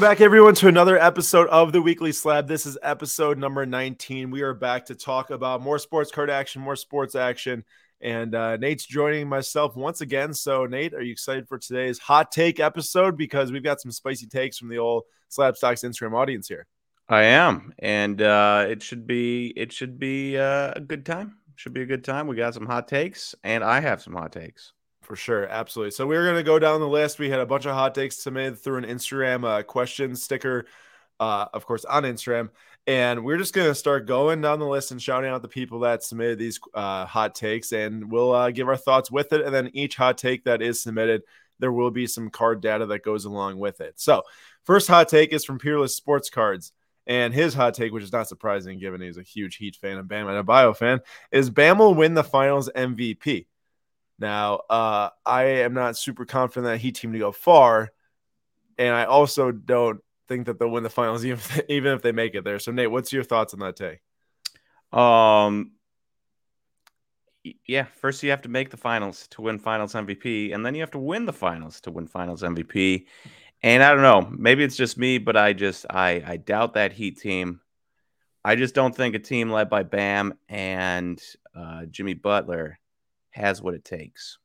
Welcome back, everyone, to another episode of the Weekly Slab. This is episode number 19. We are back to talk about more sports card action, more sports action. And uh, Nate's joining myself once again. So, Nate, are you excited for today's hot take episode? Because we've got some spicy takes from the old Slabstox Instagram audience here. I am, and uh, it should be it should be uh, a good time. Should be a good time. We got some hot takes, and I have some hot takes. For sure, absolutely. So we're gonna go down the list. We had a bunch of hot takes submitted through an Instagram uh, question sticker, uh, of course, on Instagram, and we're just gonna start going down the list and shouting out the people that submitted these uh, hot takes, and we'll uh, give our thoughts with it. And then each hot take that is submitted, there will be some card data that goes along with it. So, first hot take is from Peerless Sports Cards. And his hot take, which is not surprising given he's a huge Heat fan and Bam Adebayo fan, is Bam will win the finals MVP. Now, uh, I am not super confident that Heat team to go far, and I also don't think that they'll win the finals even if they, even if they make it there. So, Nate, what's your thoughts on that take? Um, yeah, first you have to make the finals to win Finals MVP, and then you have to win the finals to win Finals MVP. And I don't know, maybe it's just me, but I just I I doubt that Heat team. I just don't think a team led by Bam and uh, Jimmy Butler has what it takes.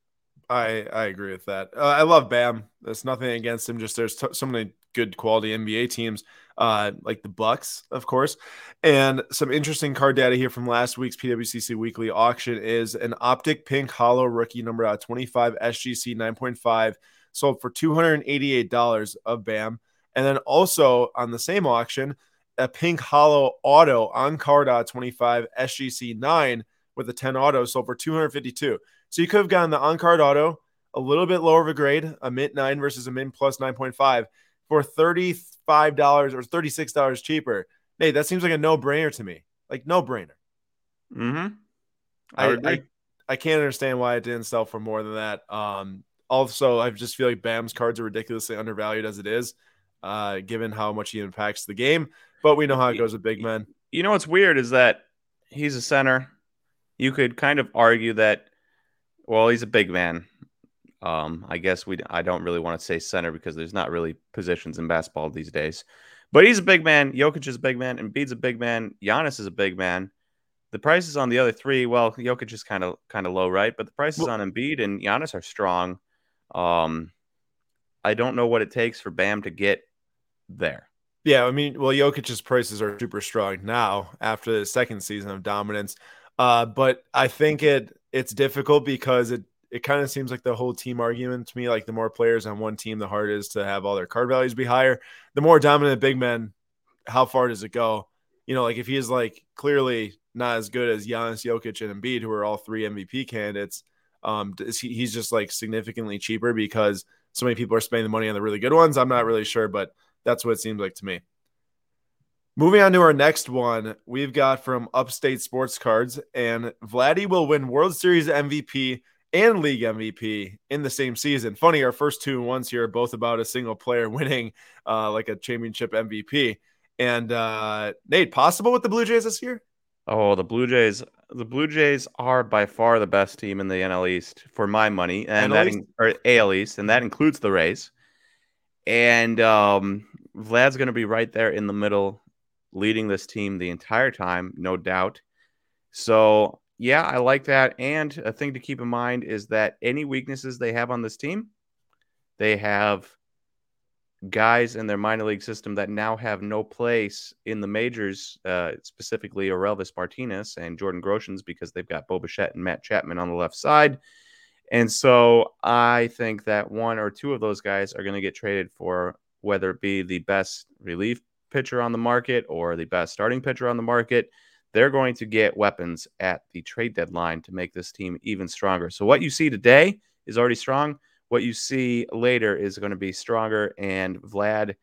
I I agree with that. Uh, I love Bam. There's nothing against him. Just there's t- so many good quality NBA teams, uh, like the Bucks, of course. And some interesting card data here from last week's PWCC Weekly auction is an Optic Pink Holo rookie number out 25 SGC 9.5 sold for $288 of Bam. And then also on the same auction, a Pink Holo Auto on card out 25 SGC 9 with a 10 auto sold for 252. So you could have gotten the on card auto a little bit lower of a grade, a mint 9 versus a mint plus 9.5 for $35 or $36 cheaper. Hey, that seems like a no brainer to me. Like, no brainer. Mm-hmm. I, I, I, I, can't understand why it didn't sell for more than that. Um, also, I just feel like Bam's cards are ridiculously undervalued as it is, uh, given how much he impacts the game. But we know how it goes with big men. You know what's weird is that he's a center you could kind of argue that, well, he's a big man. Um, I guess we I don't really want to say center because there's not really positions in basketball these days. But he's a big man. Jokic is a big man. and Embiid's a big man. Giannis is a big man. The prices on the other three, well, Jokic is kind of kind of low, right? But the prices well, on Embiid and Giannis are strong. Um, I don't know what it takes for Bam to get there. Yeah, I mean, well, Jokic's prices are super strong now after the second season of dominance. Uh, but I think it it's difficult because it it kind of seems like the whole team argument to me. Like the more players on one team, the harder it is to have all their card values be higher. The more dominant big men, how far does it go? You know, like if he is like clearly not as good as Giannis, Jokic, and Embiid, who are all three MVP candidates, um, he, he's just like significantly cheaper because so many people are spending the money on the really good ones. I'm not really sure, but that's what it seems like to me. Moving on to our next one, we've got from Upstate Sports Cards, and Vladdy will win World Series MVP and League MVP in the same season. Funny, our first two ones here are both about a single player winning uh, like a championship MVP. And uh, Nate, possible with the Blue Jays this year? Oh, the Blue Jays. The Blue Jays are by far the best team in the NL East for my money, and NL that or AL East, and that includes the Rays. And um, Vlad's going to be right there in the middle leading this team the entire time, no doubt. So, yeah, I like that. And a thing to keep in mind is that any weaknesses they have on this team, they have guys in their minor league system that now have no place in the majors, uh, specifically Orelvis Martinez and Jordan Groshans, because they've got Bo Bichette and Matt Chapman on the left side. And so I think that one or two of those guys are going to get traded for whether it be the best relief pitcher on the market or the best starting pitcher on the market, they're going to get weapons at the trade deadline to make this team even stronger. So what you see today is already strong. What you see later is going to be stronger, and Vlad,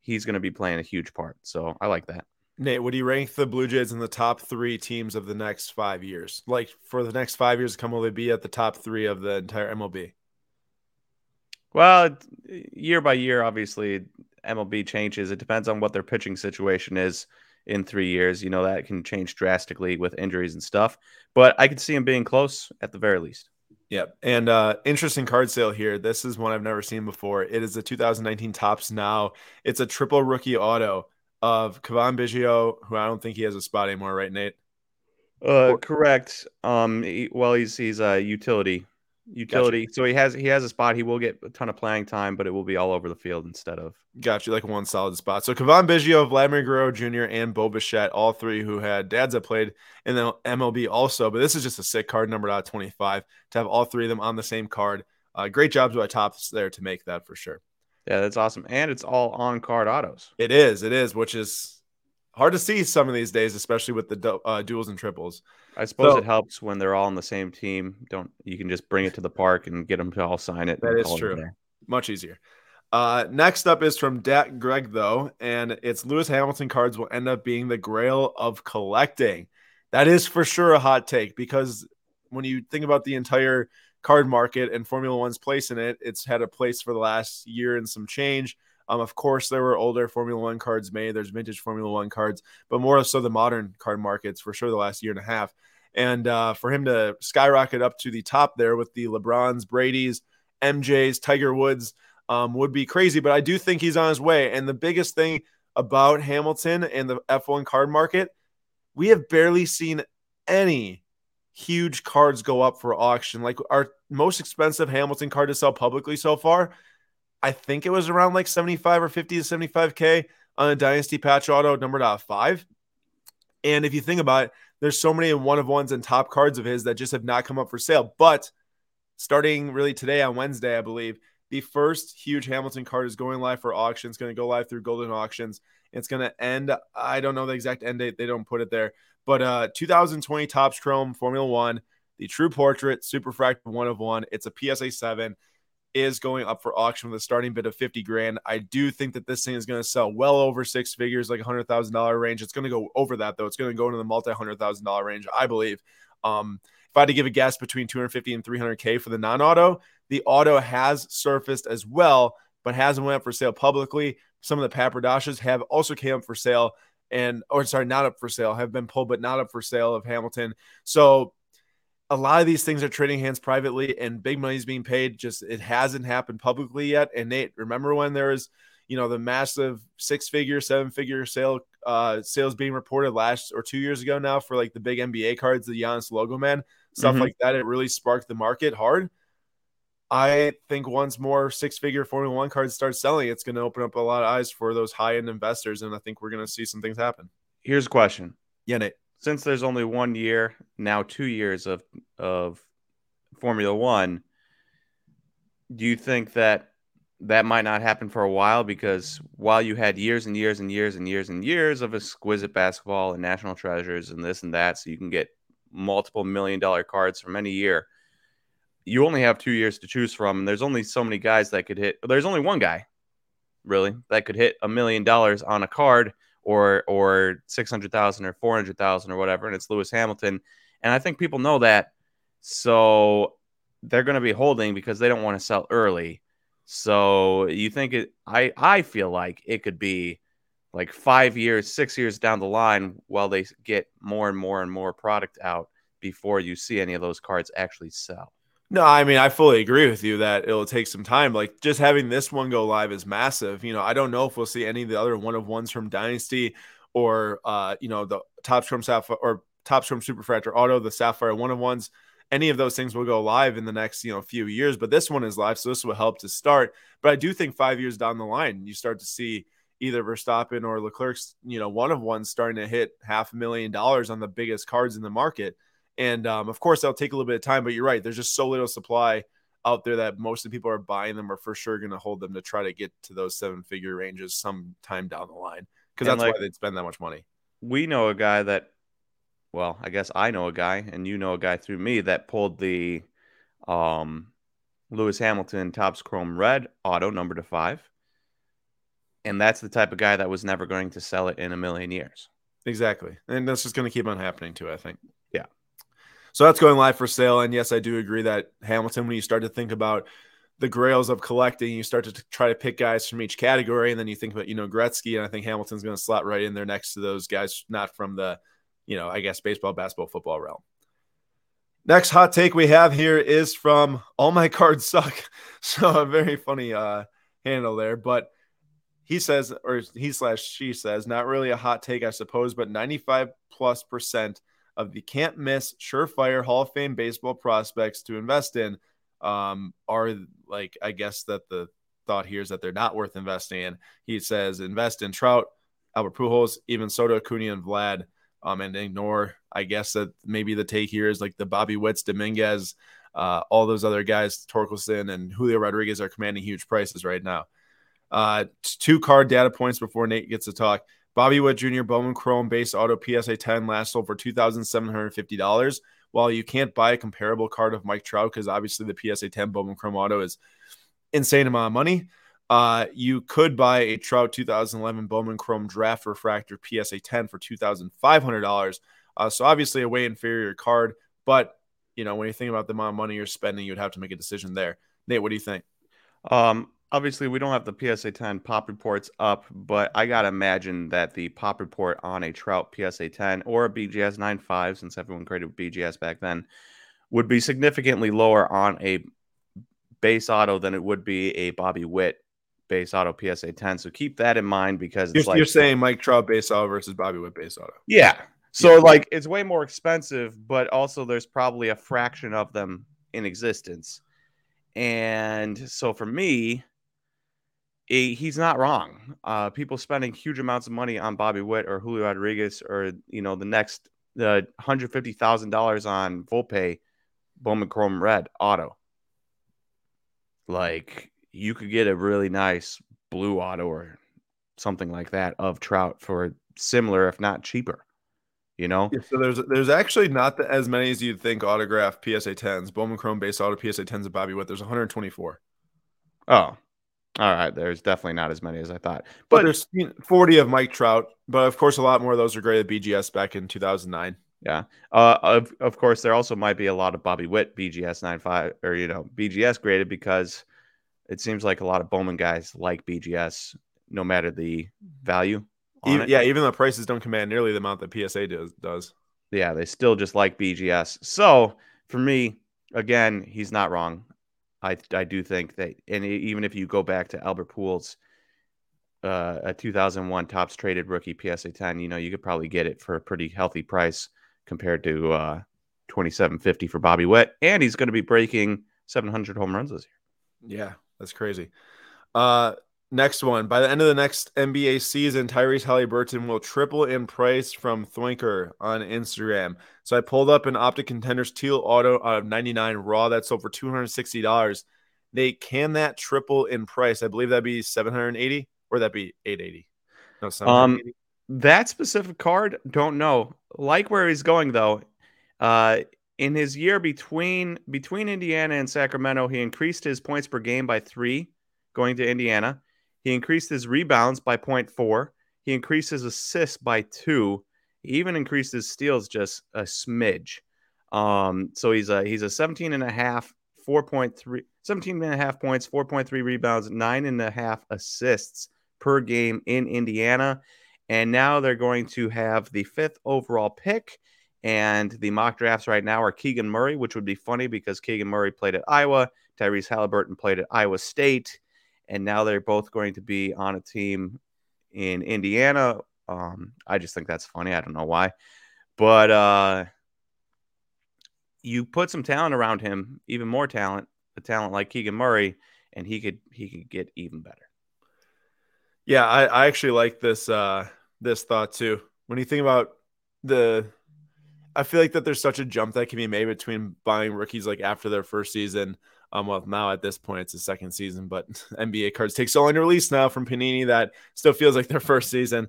he's going to be playing a huge part. So I like that. Nate, would you rank the Blue Jays in the top three teams of the next five years? Like for the next five years, come will they be at the top three of the entire MLB? Well, year by year, obviously, MLB changes. It depends on what their pitching situation is in three years. You know, that can change drastically with injuries and stuff. But I could see him being close at the very least. Yep. And uh interesting card sale here. This is one I've never seen before. It is the 2019 Topps Now. It's a triple rookie auto of Cavan Biggio, who I don't think he has a spot anymore, right, Nate? Uh, correct. Um, he, well, he's he's a utility, utility. Gotcha. So he has he has a spot. He will get a ton of playing time, but it will be all over the field instead of. Got you like one solid spot. So Cavan Biggio, Vladimir Guerrero Jr., and Bo Bichette, all three who had dads that played in the MLB also. But this is just a sick card numbered out 25 to have all three of them on the same card. Uh, great job by Topps there to make that for sure. Yeah, that's awesome. And it's all on card autos. It is. It is, which is hard to see some of these days, especially with the uh, duals and triples. I suppose so, it helps when they're all on the same team. Don't you can just bring it to the park and get them to all sign it. That is true. Much easier. Uh, next up is from Dak Greg though, and it's Lewis Hamilton cards will end up being the grail of collecting. That is for sure a hot take because when you think about the entire card market and Formula One's place in it. It's had a place for the last year and some change. Um, of course, there were older Formula One cards made. There's vintage Formula One cards, but more so the modern card markets for sure the last year and a half. And uh, for him to skyrocket up to the top there with the LeBrons, Brady's, MJ's, Tiger Woods um, would be crazy. But I do think he's on his way. And the biggest thing about Hamilton and the F1 card market, we have barely seen any huge cards go up for auction. Like our most expensive Hamilton card to sell publicly so far, I think it was around like 75 or 50 to 75K on a Dynasty patch auto numbered out five. And if you think about it, there's so many one of ones and top cards of his that just have not come up for sale. But starting really today on Wednesday, I believe, the first huge Hamilton card is going live for auction. It's going to go live through Golden Auctions. It's going to end. I don't know the exact end date. They don't put it there. But uh 2020 Topps Chrome Formula One, the True Portrait Superfractor one of one. It's a PSA 7 is going up for auction with a starting bid of 50 grand. I do think that this thing is going to sell well over six figures, like a hundred thousand dollar range. It's going to go over that though. It's going to go into the multi hundred thousand dollar range, I believe. Um, if I had to give a guess between 250 and 300k for the non-auto, the auto has surfaced as well, but hasn't went up for sale publicly. Some of the Padparadschas have also came up for sale and or sorry, not up for sale, have been pulled but not up for sale of Hamilton. So a lot of these things are trading hands privately and big money is being paid. Just it hasn't happened publicly yet. And Nate, remember when there was, you know, the massive six figure, seven figure sale uh sales being reported last or two years ago now for like the big NBA cards, the Giannis logo man, stuff mm-hmm. like that. It really sparked the market hard. I think once more six figure Formula One cards start selling, it's going to open up a lot of eyes for those high end investors. And I think we're going to see some things happen. Here's a question. Yeah, Nate. Since there's only one year, now two years of, of Formula One, do you think that that might not happen for a while? Because while you had years and years and years and years and years of exquisite basketball and national treasures and this and that, so you can get multiple million dollar cards from any year you only have two years to choose from, and there's only so many guys that could hit. There's only one guy, really, that could hit a million dollars on a card, or or six hundred thousand, or four hundred thousand, or whatever, and it's Lewis Hamilton. And I think people know that, so they're going to be holding because they don't want to sell early. So you think it? I I feel like it could be like five years, six years down the line, while they get more and more and more product out before you see any of those cards actually sell. No, I mean I fully agree with you that it'll take some time. Like just having this one go live is massive. You know, I don't know if we'll see any of the other one of ones from Dynasty or uh, you know, the Topps Chrome Sapphire or Topps Chrome Superfractor Auto, the Sapphire one of ones. Any of those things will go live in the next, you know, few years, but this one is live, so this will help to start. But I do think five years down the line, you start to see either Verstappen or Leclerc's, you know, one of ones starting to hit half a million dollars on the biggest cards in the market. And um, of course, that'll take a little bit of time, but you're right. There's just so little supply out there that most of the people are buying them are for sure going to hold them to try to get to those seven figure ranges sometime down the line because that's like, why they'd spend that much money. We know a guy that, well, I guess I know a guy, and you know a guy through me that pulled the um, Lewis Hamilton Topps Chrome Red auto number to five. And that's the type of guy that was never going to sell it in a million years. Exactly. And that's just going to keep on happening too, I think. So that's going live for sale. And yes, I do agree that Hamilton, when you start to think about the grails of collecting, you start to try to pick guys from each category. And then you think about, you know, Gretzky. And I think Hamilton's going to slot right in there next to those guys, not from the, you know, I guess baseball, basketball, football realm. Next hot take we have here is from All My Cards Suck. So a very funny uh, handle there, but he says, or he slash she says, not really a hot take, I suppose, but 95 plus percent of the can't miss surefire Hall of Fame baseball prospects to invest in um, are like, I guess that the thought here is that they're not worth investing in. He says, invest in Trout, Albert Pujols, even Soto, Acuna, and Vlad, um, and ignore. I guess that maybe the take here is like the Bobby Witts, Dominguez, uh, all those other guys, Torkelson and Julio Rodriguez are commanding huge prices right now. Uh, two card data points before Nate gets to talk. Bobby Witt Jr. Bowman Chrome base auto PSA 10 last sold for $2,750. While you can't buy a comparable card of Mike Trout because obviously the PSA 10 Bowman Chrome auto is insane amount of money. Uh, you could buy a Trout 2011 Bowman Chrome Draft Refractor PSA 10 for $2,500. Uh, so obviously a way inferior card, but you know when you think about the amount of money you're spending, you'd have to make a decision there. Nate, what do you think? Um, obviously we don't have the PSA 10 pop reports up, but I gotta imagine that the pop report on a Trout PSA 10 or a BGS 9.5, since everyone created BGS back then, would be significantly lower on a base auto than it would be a Bobby Witt base auto PSA 10. So keep that in mind because you're, like, you're saying Mike Trout base auto versus Bobby Witt base auto. Yeah. So yeah. like it's way more expensive, but also there's probably a fraction of them in existence. And so for me, he's not wrong. Uh, people spending huge amounts of money on Bobby Witt or Julio Rodriguez or you know the next the hundred fifty thousand dollars on Volpe Bowman Chrome Red auto. Like you could get a really nice blue auto or something like that of Trout for similar, if not cheaper. You know, yeah, so there's there's actually not the, as many as you'd think autograph PSA 10s, Bowman Chrome base auto PSA 10s of Bobby Witt. There's 124. Oh, all right. There's definitely not as many as I thought, but, but there's 40 of Mike Trout. But of course, a lot more of those are graded BGS back in 2009. Yeah. Uh, of of course, there also might be a lot of Bobby Witt BGS 95 or you know BGS graded because it seems like a lot of Bowman guys like BGS, no matter the value. Even, yeah, even though prices don't command nearly the amount that PSA does, does. Yeah, they still just like BGS. So for me, again, he's not wrong. I I do think that, and even if you go back to Albert Pujols, uh, a 2001 Topps traded rookie PSA 10, you know, you could probably get it for a pretty healthy price compared to uh, 2750 for Bobby Witt, and he's going to be breaking 700 home runs this year. Yeah, that's crazy. Uh, next one. By the end of the next NBA season, Tyrese Haliburton will triple in price from Thwinker on Instagram. So I pulled up an Optic Contenders Teal Auto out of 99 Raw That's for $260. They can that triple in price? I believe that'd be 780 or that'd be 880. No, 780. Um, that specific card, don't know. Like where he's going though. Uh, in his year between between Indiana and Sacramento, he increased his points per game by three going to Indiana. He increased his rebounds by 0.4. He increased his assists by two. He even increased his steals just a smidge. Um, so he's a he's a 17 and a half, 4.3, 17 and a half points, 4.3 rebounds, nine and a half assists per game in Indiana. And now they're going to have the fifth overall pick and the mock drafts right now are Keegan Murray, which would be funny because Keegan Murray played at Iowa, Tyrese Haliburton played at Iowa State, and now they're both going to be on a team in Indiana. Um, I just think that's funny. I don't know why, but uh, you put some talent around him, even more talent, a talent like Keegan Murray, and he could he could get even better. Yeah, I, I actually like this uh, this thought too. When you think about the I feel like that there's such a jump that can be made between buying rookies like after their first season. Um, well, now at this point it's the second season, but NBA cards take so long to release now from Panini that still feels like their first season.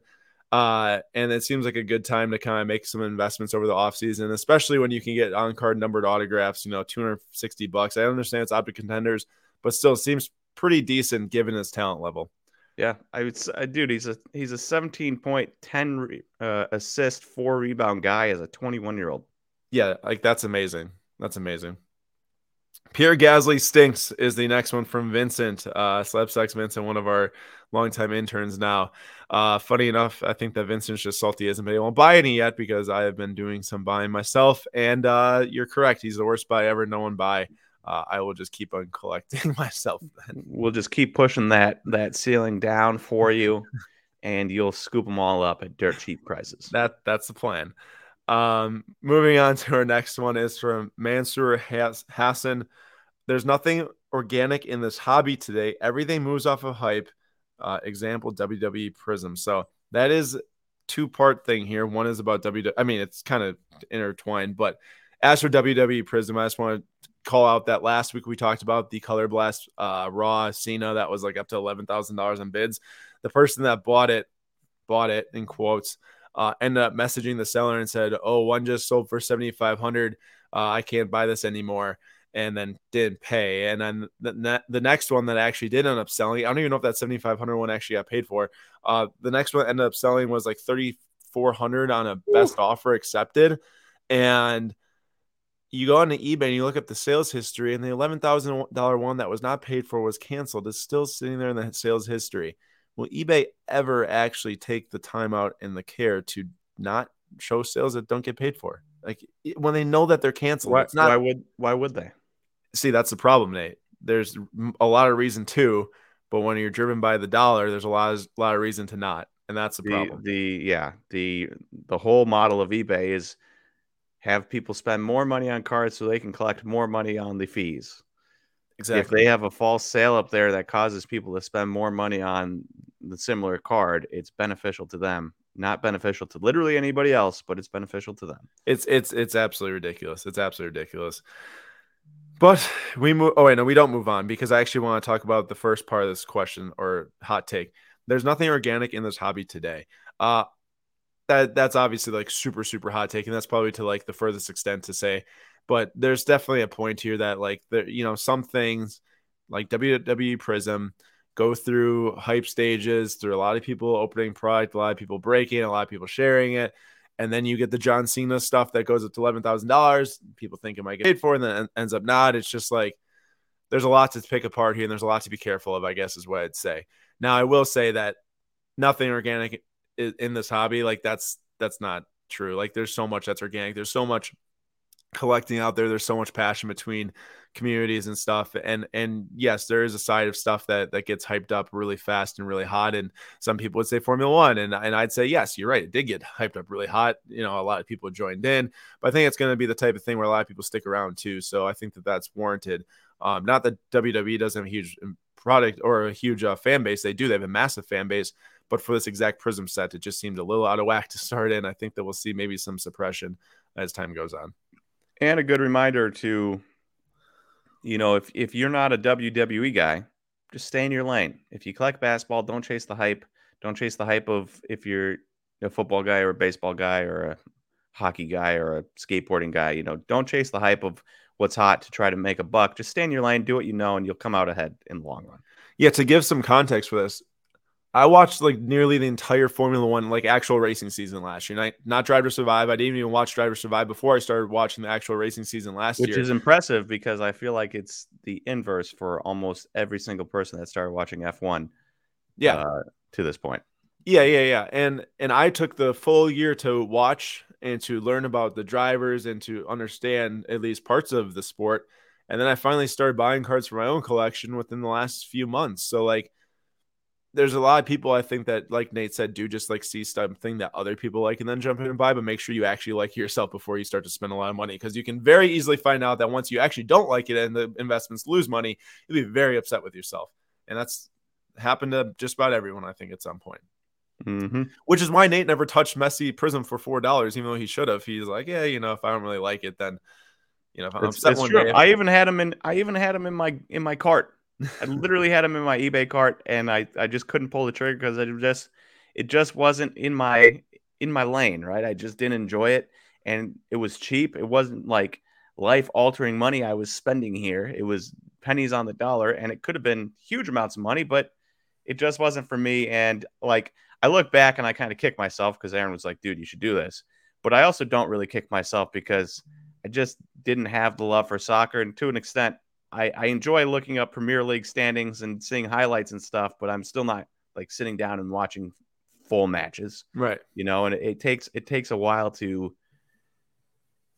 Uh, and it seems like a good time to kind of make some investments over the offseason, especially when you can get on card numbered autographs, you know, 260 bucks. I understand it's Optic Contenders, but still seems pretty decent given his talent level. Yeah, I would, say, dude. He's a he's a seventeen point ten uh, assist, four rebound guy as a twenty one year old. Yeah, like that's amazing. That's amazing. Pierre Gasly stinks is the next one from Vincent. Uh, Slabstox Vincent, one of our longtime interns now. Uh, funny enough, I think that Vincent's just salty isn't, but he won't buy any yet because I have been doing some buying myself. And uh, you're correct. He's the worst buy ever. No one buy. Uh, I will just keep on collecting myself. Then. We'll just keep pushing that that ceiling down for you, and you'll scoop them all up at dirt cheap prices. That that's the plan. Um, moving on to our next one is from Mansour Hassan. There's nothing organic in this hobby today. Everything moves off of hype. Uh, example WWE Prism. So that is two part thing here. One is about WWE. I mean, it's kind of intertwined, but as for WWE Prism, I just want to call out that last week we talked about the Color Blast uh, Raw Cena that was like up to eleven thousand dollars in bids. The person that bought it bought it in quotes uh, ended up messaging the seller and said, "Oh, one just sold for seventy five hundred. Uh, I can't buy this anymore." And then didn't pay. And then the, the next one that I actually did end up selling, I don't even know if that seventy five hundred one actually got paid for. Uh, the next one ended up selling was like thirty four hundred on a best Ooh. offer accepted, and you go on onto eBay and you look up the sales history, and the eleven thousand dollar one that was not paid for was canceled. It's still sitting there in the sales history will eBay ever actually take the time out and the care to not show sales that don't get paid for? Like when they know that they're canceled, why, not, why would why would they? See, that's the problem, Nate. There's a lot of reason to, but when you're driven by the dollar, there's a lot of a lot of reason to not, and that's the, the problem. The yeah, the the whole model of eBay is have people spend more money on cards so they can collect more money on the fees. Exactly. If they have a false sale up there that causes people to spend more money on the similar card, it's beneficial to them. Not beneficial to literally anybody else, but it's beneficial to them. It's it's it's absolutely ridiculous. It's absolutely ridiculous. But we move. Oh wait, no, we don't move on because I actually want to talk about the first part of this question or hot take. There's nothing organic in this hobby today. Uh, that that's obviously like super super hot take, and that's probably to like the furthest extent to say but there's definitely a point here that like there, you know, some things like WWE Prism go through hype stages, through a lot of people opening product, a lot of people breaking, a lot of people sharing it. And then you get the John Cena stuff that goes up to eleven thousand dollars. People think it might get paid for, and then ends up not. It's just like there's a lot to pick apart here, and there's a lot to be careful of. I guess is what I'd say. Now, I will say that nothing organic in this hobby, like that's that's not true. Like there's so much that's organic. There's so much collecting out there there's so much passion between communities and stuff. And and yes there is a side of stuff that that gets hyped up really fast and really hot. And some people would say formula one. And, and i'd say yes you're right. It did get hyped up really hot. You know a lot of people joined in. But i think it's going to be the type of thing where a lot of people stick around too. So i think that that's warranted. Um, not that wwe doesn't have a huge um, product or a huge uh, fan base. They do. They have a massive fan base. But for this exact prism set it just seemed a little out of whack to start in. I think that we'll see maybe some suppression as time goes on and a good reminder to, you know, if if you're not a WWE guy, just stay in your lane. If you collect basketball, don't chase the hype. Don't chase the hype of if you're a football guy or a baseball guy or a hockey guy or a skateboarding guy. You know, don't chase the hype of what's hot to try to make a buck. Just stay in your lane, do what you know, and you'll come out ahead in the long run. Yeah, to give some context for this, I watched like nearly the entire Formula One like actual racing season last year. Not, not Drive to Survive. I didn't even watch Drive to Survive before I started watching the actual racing season last Which year. Which is impressive because I feel like it's the inverse for almost every single person that started watching F1. Yeah, uh, to this point. Yeah, yeah, yeah. And and I took the full year to watch and to learn about the drivers and to understand at least parts of the sport. And then I finally started buying cards for my own collection within the last few months. So like there's a lot of people I think that, like Nate said, do just like see something that other people like and then jump in and buy, but make sure you actually like yourself before you start to spend a lot of money because you can very easily find out that once you actually don't like it and the investments lose money, you'll be very upset with yourself. And that's happened to just about everyone, I think, at some point. Mm-hmm. Which is why Nate never touched Messi Prism for four dollars, even though he should have. He's like, yeah, you know, if I don't really like it, then you know, if I'm it's, upset it's one true. day, I even had him in. I even had him in my in my cart I literally had them in my eBay cart, and I, I just couldn't pull the trigger because it just it just wasn't in my in my lane, right? I just didn't enjoy it, and it was cheap. It wasn't like life altering money I was spending here. It was pennies on the dollar, and it could have been huge amounts of money, but it just wasn't for me. And like I look back and I kind of kick myself because Aaron was like, "Dude, you should do this," but I also don't really kick myself because I just didn't have the love for soccer, and to an extent, I, I enjoy looking up Premier League standings and seeing highlights and stuff, but I'm still not like sitting down and watching full matches. Right. You know, and it, it takes it takes a while to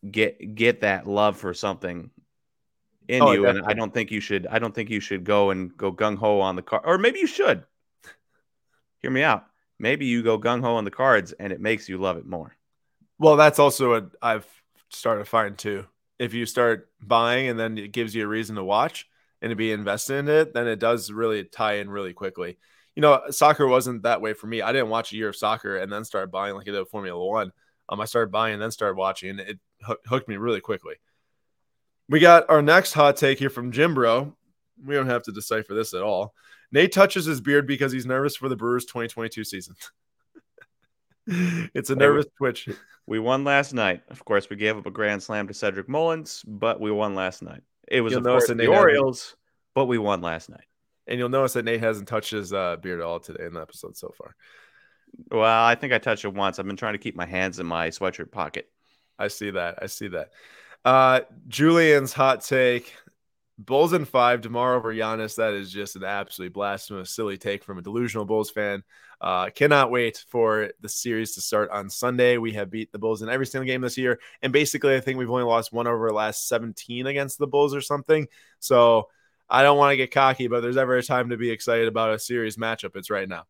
get get that love for something in oh, you. Definitely. And I don't think you should I don't think you should go and go gung ho on the card. Or maybe you should. Hear me out. Maybe you go gung ho on the cards and it makes you love it more. Well, that's also what I've started to find too. If you start buying and then it gives you a reason to watch and to be invested in it, then it does really tie in really quickly. You know, soccer wasn't that way for me. I didn't watch a year of soccer and then start buying like I did Formula One. Um, I started buying and then started watching, and it hooked me really quickly. We got our next hot take here from Jim Bro. We don't have to decipher this at all. Nate touches his beard because he's nervous for the Brewers 2022 season. it's a nervous hey, twitch. We won last night. Of course, we gave up a grand slam to Cedric Mullins, but we won last night. It was you'll of course the Orioles, but we won last night. And you'll notice that Nate hasn't touched his uh, beard at all today in the episode so far. Well, I think I touched it once. I've been trying to keep my hands in my sweatshirt pocket. I see that. I see that. Uh, Julian's hot take Bulls in five tomorrow over Giannis. That is just an absolutely blasphemous, silly take from a delusional Bulls fan. Uh, cannot wait for the series to start on Sunday. We have beat the Bulls in every single game this year, and basically, I think we've only lost one over last 17 against the Bulls or something. So I don't want to get cocky, but there's ever a time to be excited about a series matchup, it's right now.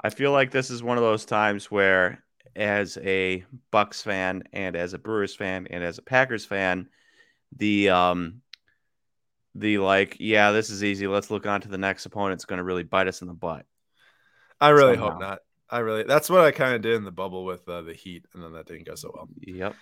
I feel like this is one of those times where, as a Bucks fan, and as a Brewers fan, and as a Packers fan, the um the like, yeah, this is easy. Let's look on to the next opponent. It's going to really bite us in the butt. I really somehow. hope not. I really, that's what I kind of did in the bubble with uh, the Heat, and then that didn't go so well. Yep.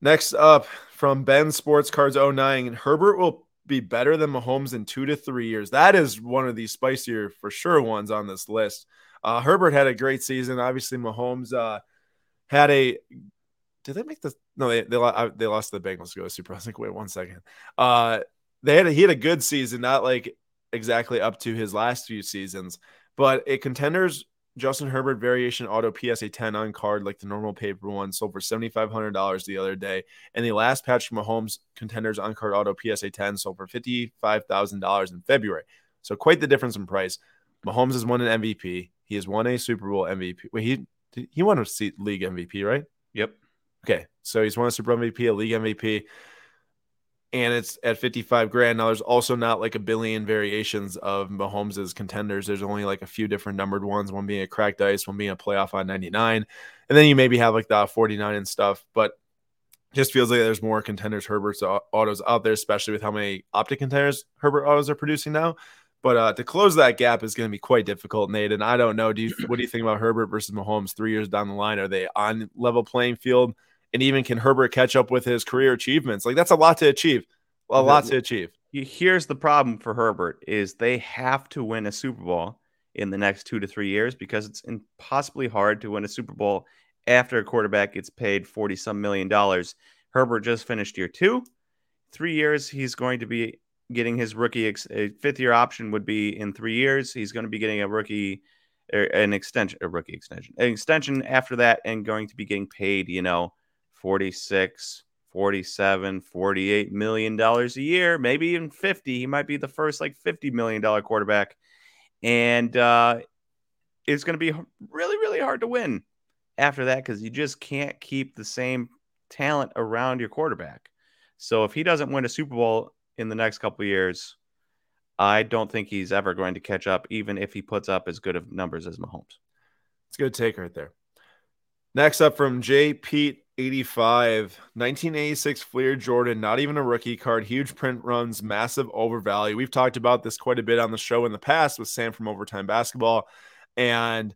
Next up from Ben Sports Cards 09, Herbert will be better than Mahomes in two to three years. That is one of the spicier for sure ones on this list. Uh, Herbert had a great season. Obviously, Mahomes uh, had a. Did they make the? No, they they, they lost the Bengals to go Super. I was like, wait one second. Uh, they had a, he had a good season, not like exactly up to his last few seasons, but a contenders Justin Herbert variation auto PSA 10 on card, like the normal paper one, sold for $7,500 the other day. And the last patch from Mahomes contenders on card auto PSA 10 sold for $55,000 in February. So quite the difference in price. Mahomes has won an MVP. He has won a Super Bowl MVP. Wait, he he won a league MVP, right? Yep. Okay, so he's won a Super Bowl MVP, a league MVP and it's at 55 grand. Now, there's also not like a billion variations of Mahomes' contenders. There's only like a few different numbered ones, one being a cracked ice, one being a playoff on 99. And then you maybe have like the 49 and stuff, but just feels like there's more contenders Herbert's autos out there, especially with how many optic contenders Herbert autos are producing now. But uh, to close that gap is going to be quite difficult, Nate. And I don't know. Do you what do you think about Herbert versus Mahomes three years down the line? Are they on level playing field? And even can Herbert catch up with his career achievements? Like that's a lot to achieve. A lot to achieve. Here's the problem for Herbert is they have to win a Super Bowl in the next 2 to 3 years because it's impossibly hard to win a Super Bowl after a quarterback gets paid 40 some million dollars. Herbert just finished year 2. 3 years he's going to be getting his rookie ex- fifth year option would be in 3 years. He's going to be getting a rookie er, an extension a rookie extension. An extension after that and going to be getting paid, you know, 46, 47, 48 million dollars a year, maybe even 50. He might be the first like 50 million dollar quarterback. And uh, it's going to be really, really hard to win after that because you just can't keep the same talent around your quarterback. So if he doesn't win a Super Bowl in the next couple years, I don't think he's ever going to catch up, even if he puts up as good of numbers as Mahomes. It's a good take right there. Next up from J. Pete 85, 1986 Fleer Jordan, not even a rookie card, huge print runs, massive overvalue. We've talked about this quite a bit on the show in the past with Sam from Overtime Basketball. And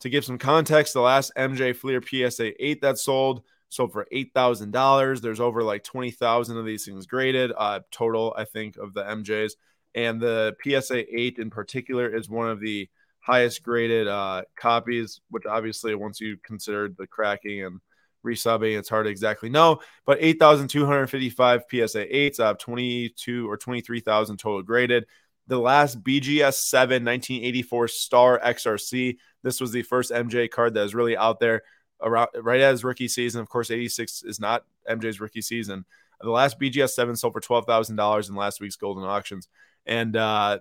to give some context, the last MJ Fleer PSA 8 that sold sold for $8,000. There's over like 20,000 of these things graded, uh, total, I think, of the MJs. And the PSA 8 in particular is one of the highest graded uh, copies, which obviously, once you consider the cracking and resubbing. It's hard to exactly know, but 8,255 PSA 8s out of 22 or 23,000 total graded. The last BGS 7 1984 Star XRC. This was the first MJ card that was really out there around right as rookie season. Of course, 86 is not MJ's rookie season. The last BGS seven sold for twelve thousand dollars in last week's golden auctions, and uh,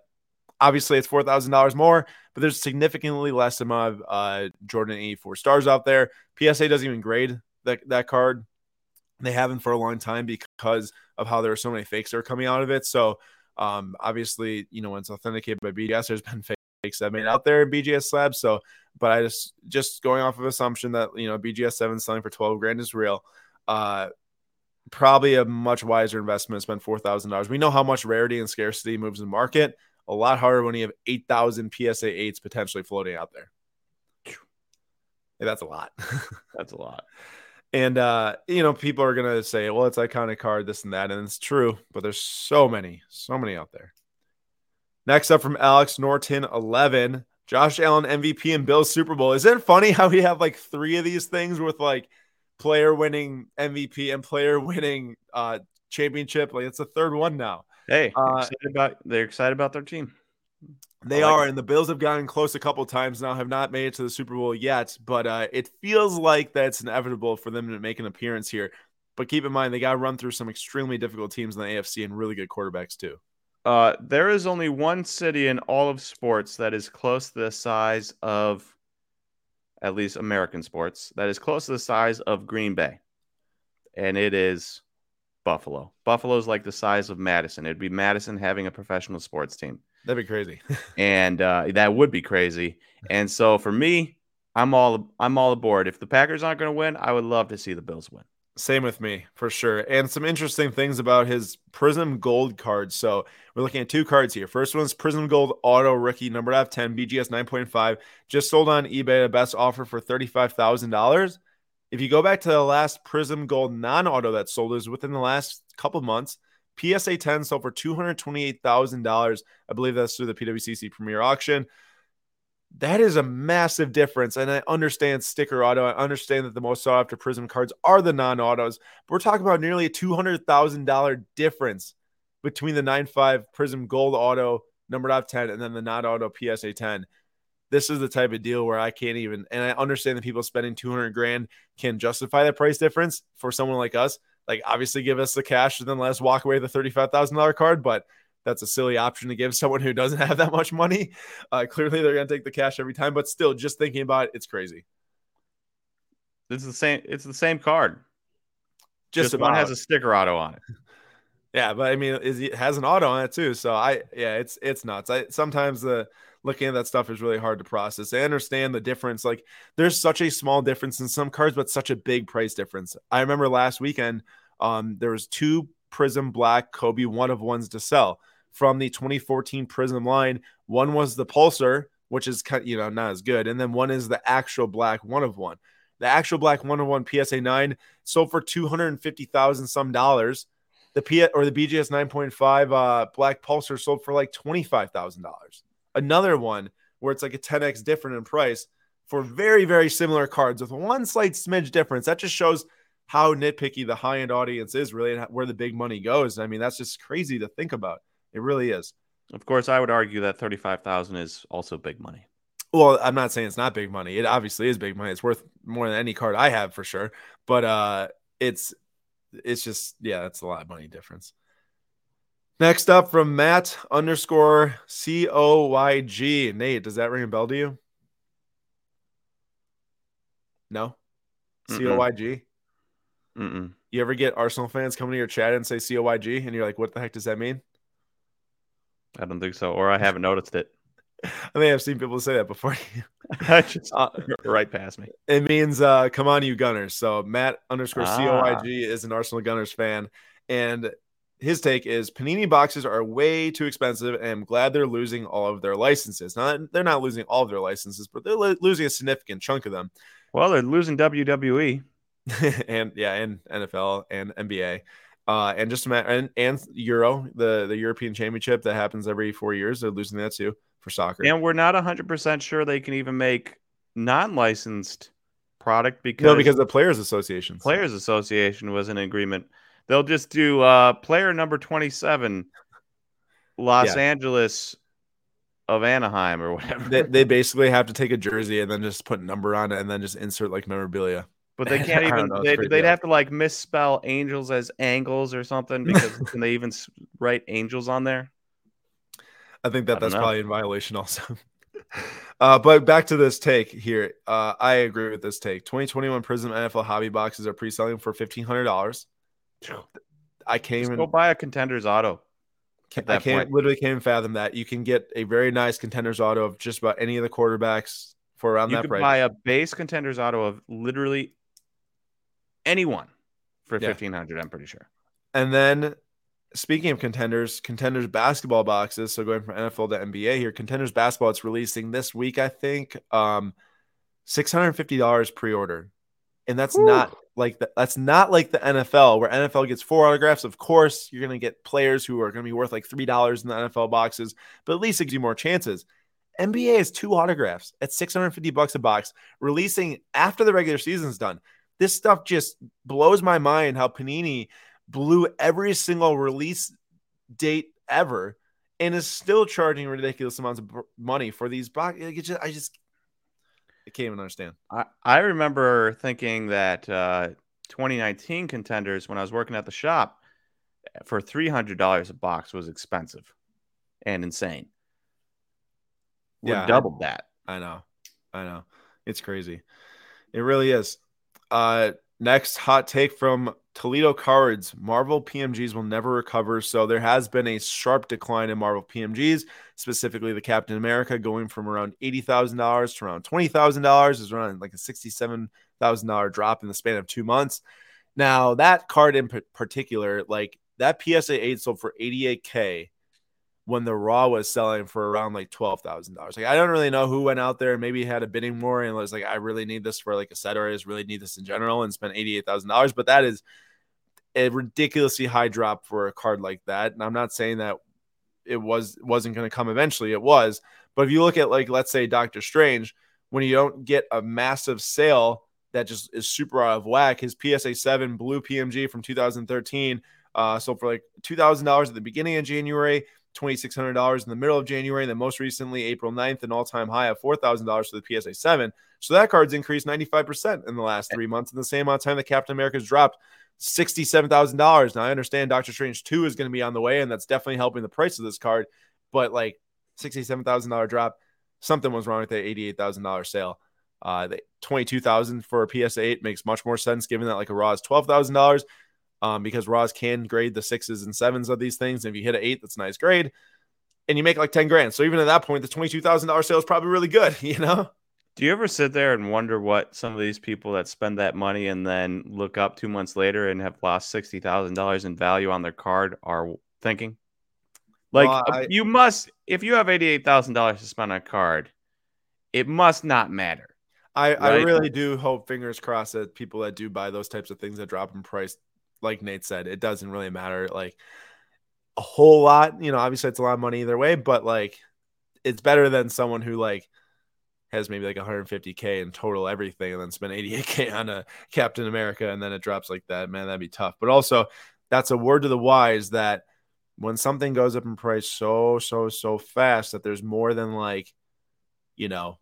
obviously it's four thousand dollars more, but there's significantly less amount of uh, Jordan eighty four stars out there. PSA doesn't even grade that that card. They haven't for a long time because of how there are so many fakes that are coming out of it. So um, obviously, you know, when it's authenticated by BGS, there's been fakes that made out there in BGS slabs. So, but I just just going off of assumption that you know BGS seven selling for twelve grand is real. Uh, probably a much wiser investment to spend four thousand dollars. We know how much rarity and scarcity moves the market. A lot harder when you have eight thousand PSA eights potentially floating out there. That's a lot. that's a lot. And uh, you know, people are gonna say, "Well, it's iconic card, this and that," and it's true. But there's so many, so many out there. Next up from Alex Norton, eleven. Josh Allen MVP and Bills Super Bowl. Is it funny how we have like three of these things with like player winning MVP and player winning uh championship? Like it's the third one now. Hey, uh, excited about they're excited about their team. They like are, it. and the Bills have gotten close a couple times now, have not made it to the Super Bowl yet, but uh, it feels like that's inevitable for them to make an appearance here. But keep in mind, they got to run through some extremely difficult teams in the AFC and really good quarterbacks, too. Uh, there is only one city in all of sports that is close to the size of, at least American sports, that is close to the size of Green Bay, and it is Buffalo. Buffalo's like the size of Madison. It'd be Madison having a professional sports team. That'd be crazy. and uh, that would be crazy. And so for me, I'm all I'm all aboard. If the Packers aren't going to win, I would love to see the Bills win. Same with me for sure. And some interesting things about his Prism Gold card. So we're looking at two cards here. First one's Prism Gold Auto Rookie, number out 10, BGS 9.5, just sold on eBay. The best offer for $35,000. If you go back to the last Prism Gold non auto that sold, is within the last couple months. PSA 10 sold for $228,000. I believe that's through the PWCC Premier Auction. That is a massive difference. And I understand sticker auto. I understand that the most sought after Prism cards are the non autos, but we're talking about nearly a $200,000 difference between the 9.5 Prism Gold Auto numbered off 10 and then the non auto PSA 10. This is the type of deal where I can't even, and I understand that people spending 200 grand can justify that price difference for someone like us like obviously give us the cash and then let us walk away the $35,000 card, but that's a silly option to give someone who doesn't have that much money. Uh, clearly, they're going to take the cash every time, but still, just thinking about it, it's crazy. It's the same. It's the same card. Just, just one has a sticker auto on it. yeah, but I mean, it has an auto on it too. So I, yeah, it's it's nuts. I sometimes the looking at that stuff is really hard to process. I understand the difference. Like there's such a small difference in some cards, but such a big price difference. I remember last weekend, um, there was two Prism Black Kobe one of ones to sell from the 2014 Prism line. One was the Pulsar, which is you know not as good, and then one is the actual Black one of one. The actual Black one of one PSA nine sold for two hundred and fifty thousand some dollars. The P or the BGS 9.5 uh, Black Pulsar sold for like twenty five thousand dollars another one where it's like a 10x different in price for very, very similar cards with one slight smidge difference. That just shows how nitpicky the high end audience is, really, and where the big money goes. I mean, that's just crazy to think about. It really is. Of course, I would argue that thirty-five thousand is also big money. Well, I'm not saying it's not big money. It obviously is big money. It's worth more than any card I have for sure. But uh, it's it's just yeah, that's a lot of money difference. Next up from Matt underscore C O Y G. Nate, does that ring a bell to you? No? C O Y G? You ever get Arsenal fans coming to your chat and say C O Y G? And you're like, what the heck does that mean? I don't think so. Or I haven't noticed it. I may have seen people say that before. just uh, right past me. It means uh, come on, you Gunners. So Matt underscore ah. C O Y G is an Arsenal Gunners fan. And his take is Panini boxes are way too expensive, and I'm glad they're losing all of their licenses. Now they're not losing all of their licenses, but they're losing a significant chunk of them. Well, they're losing WWE, and yeah, and NFL and NBA, uh, and just and, and Euro, the the European Championship that happens every four years. They're losing that too for soccer. And we're not 100 percent sure they can even make non-licensed product because no, because the Players Association. Players Association was in agreement They'll just do uh, player number 27, Los yeah. Angeles of Anaheim or whatever. They, they basically have to take a jersey and then just put number on it and then just insert like memorabilia. but they can't even. know, they, crazy, they'd have to like misspell angels as angles or something because can they even write angels on there? I think that don't that's know. probably in violation also. uh, but back to this take here. Uh, I agree with this take. 2021 Prism NFL hobby boxes are pre-selling for fifteen hundred dollars. I Just even. go buy a contender's auto. I can't literally can't fathom that. You can get a very nice contenders auto of just about any of the quarterbacks for around You that price. buy a base contender's auto of literally anyone for Yeah. fifteen hundred. I'm pretty sure. and then speaking of contenders, contenders basketball boxes. So going from NFL to NBA here, contenders basketball. It's releasing this week, I think. Um, six hundred fifty dollars pre-order, and that's Whew. not like the, that's not like the NFL where NFL gets four autographs. Of course, you're gonna get players who are gonna be worth like three dollars in the NFL boxes, but at least it gives you more chances. NBA is two autographs at 650 bucks a box, releasing after the regular season's done. This stuff just blows my mind how Panini blew every single release date ever and is still charging ridiculous amounts of money for these box. Like, it just, I just I can't even understand. I, I remember thinking that uh, 2019 contenders when I was working at the shop for $300 a box was expensive and insane. We Yeah, I- doubled that. I know. I know. It's crazy. It really is. Uh next hot take from Toledo Cards. Marvel PMGs will never recover. So there has been a sharp decline in Marvel PMGs, specifically the Captain America going from around $80,000 to around $20,000 is around like a $67,000 drop in the span of 2 months. Now, that card in particular, like that PSA 8 sold for 88k when the raw was selling for around like twelve thousand dollars. Like I don't really know who went out there and maybe had a bidding war and was like, I really need this for like a set or I just really need this in general and spent eighty eight thousand dollars. But that is a ridiculously high drop for a card like that. And I'm not saying that it was wasn't going to come eventually. It was, but if you look at like let's say Doctor Strange, when you don't get a massive sale that just is super out of whack, his PSA seven blue PMG from 2013 uh, sold for like two thousand dollars at the beginning of January. $2,600 in the middle of January, and then most recently, April 9th, an all time high of $4,000 for the PSA 7. So that card's increased 95% in the last three months. In the same amount of time that Captain America's dropped $67,000. Now, I understand Doctor Strange 2 is going to be on the way, and that's definitely helping the price of this card, but like $67,000 drop, something was wrong with that $88,000 sale. Uh, the 22,000 for a PSA 8 makes much more sense given that like a raw is $12,000 um, because Raws can grade the sixes and sevens of these things. And if you hit an eight, that's a nice grade. And you make like 10 grand. So even at that point, the $22,000 sale is probably really good, you know? Do you ever sit there and wonder what some of these people that spend that money and then look up two months later and have lost sixty thousand dollars in value on their card are thinking? Like Well, I- you must, if you have eighty-eight thousand dollars to spend on a card, it must not matter. I, I really do hope, fingers crossed, that people that do buy those types of things that drop in price, like Nate said, it doesn't really matter like a whole lot. You know, obviously it's a lot of money either way, but like it's better than someone who like has maybe like 150k in total everything and then spend 88k on a Captain America and then it drops like that. Man, that'd be tough. But also, that's a word to the wise that when something goes up in price so so so fast that there's more than like you know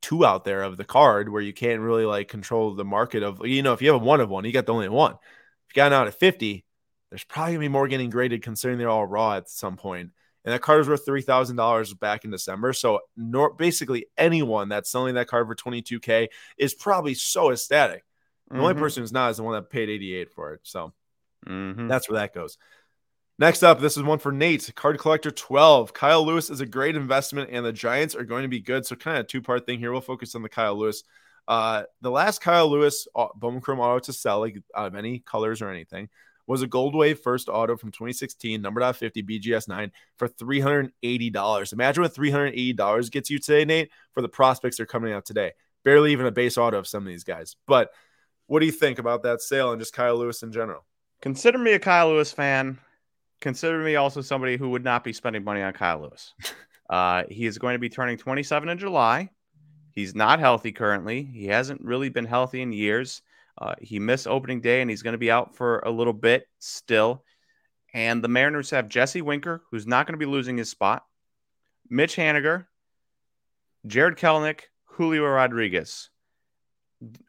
two out there of the card where you can't really like control the market of you know if you have a one of one you got the only one if you got out at 50 there's probably gonna be more getting graded considering they're all raw at some point and that card was worth three thousand dollars back in December. So, nor, basically, anyone that's selling that card for twenty two k is probably so ecstatic. The only Mhm. person who's not is the one that paid eighty eight for it. So, Mhm. that's where that goes. Next up, this is one for Nate, card collector 12. Kyle Lewis is a great investment, and the Giants are going to be good. So, kind of two part thing here. We'll focus on the Kyle Lewis. Uh, the last Kyle Lewis uh, Bowman Chrome auto to sell, like out of any colors or anything, was a Gold Wave first auto from 2016, number out 50 BGS 9 for $380. Imagine what $380 gets you today, Nate, for the prospects that are coming out today. Barely even a base auto of some of these guys. But what do you think about that sale and just Kyle Lewis in general? Consider me a Kyle Lewis fan. Consider me also somebody who would not be spending money on Kyle Lewis. Uh, he is going to be turning 27 in July. He's not healthy currently. He hasn't really been healthy in years. Uh, he missed opening day and he's going to be out for a little bit still. And the Mariners have Jesse Winker, who's not going to be losing his spot, Mitch Haniger, Jarred Kelenic, Julio Rodriguez.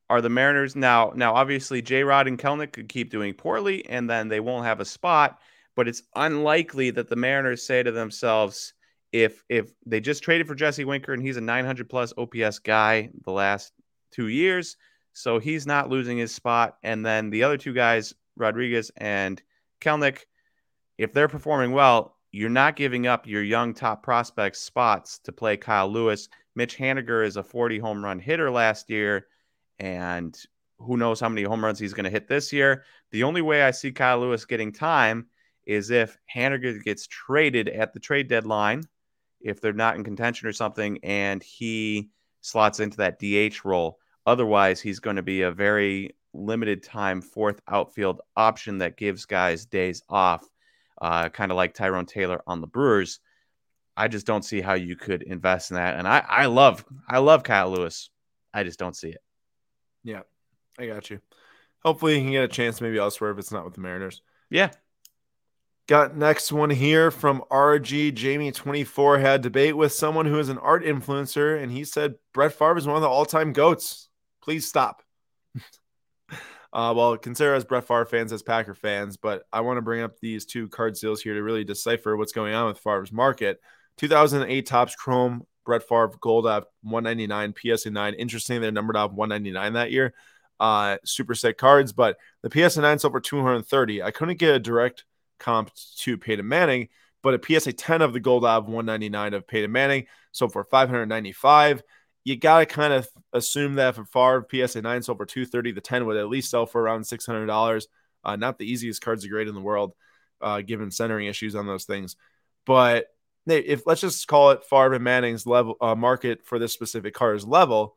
are the Mariners now? Now, obviously, J. Rod and Kelenic could keep doing poorly, and then they won't have a spot. But it's unlikely that the Mariners say to themselves, if if they just traded for Jesse Winker and he's a 900 plus OPS guy the last two years, so he's not losing his spot. And then the other two guys, Rodriguez and Kelenic, if they're performing well, you're not giving up your young top prospects spots to play Kyle Lewis. Mitch Haniger is a 40 home run hitter last year, and who knows how many home runs he's going to hit this year. The only way I see Kyle Lewis getting time is if Haniger gets traded at the trade deadline, if they're not in contention or something, and he slots into that DH role. Otherwise, he's going to be a very limited time fourth outfield option that gives guys days off, uh, kind of like Tyrone Taylor on the Brewers. I just don't see how you could invest in that. And I, I love, I love Kyle Lewis. I just don't see it. Yeah, I got you. Hopefully, you can get a chance maybe elsewhere if it's not with the Mariners. Yeah. Got next one here from RG Jamie 24 had debate with someone who is an art influencer, and he said Brett Favre is one of the all time goats. Please stop. uh, well, consider us Brett Favre fans as Packer fans, but I want to bring up these two card seals here to really decipher what's going on with Favre's market. 2008 Topps Chrome Brett Favre Gold at 199, PSA 9. Interesting, they're numbered off 199 that year. Uh, super sick cards, but the PSA 9 sold for 230. I couldn't get a direct comp to Peyton Manning, but a PSA 10 of the Gold of 199 of Peyton Manning sold for 595 you got to kind of assume that for Favre, PSA 9 sold for 230 the 10 would at least sell for around $600. Uh, not the easiest cards to grade in the world, uh, given centering issues on those things. But if let's just call it Favre and Manning's level uh, market for this specific card's level,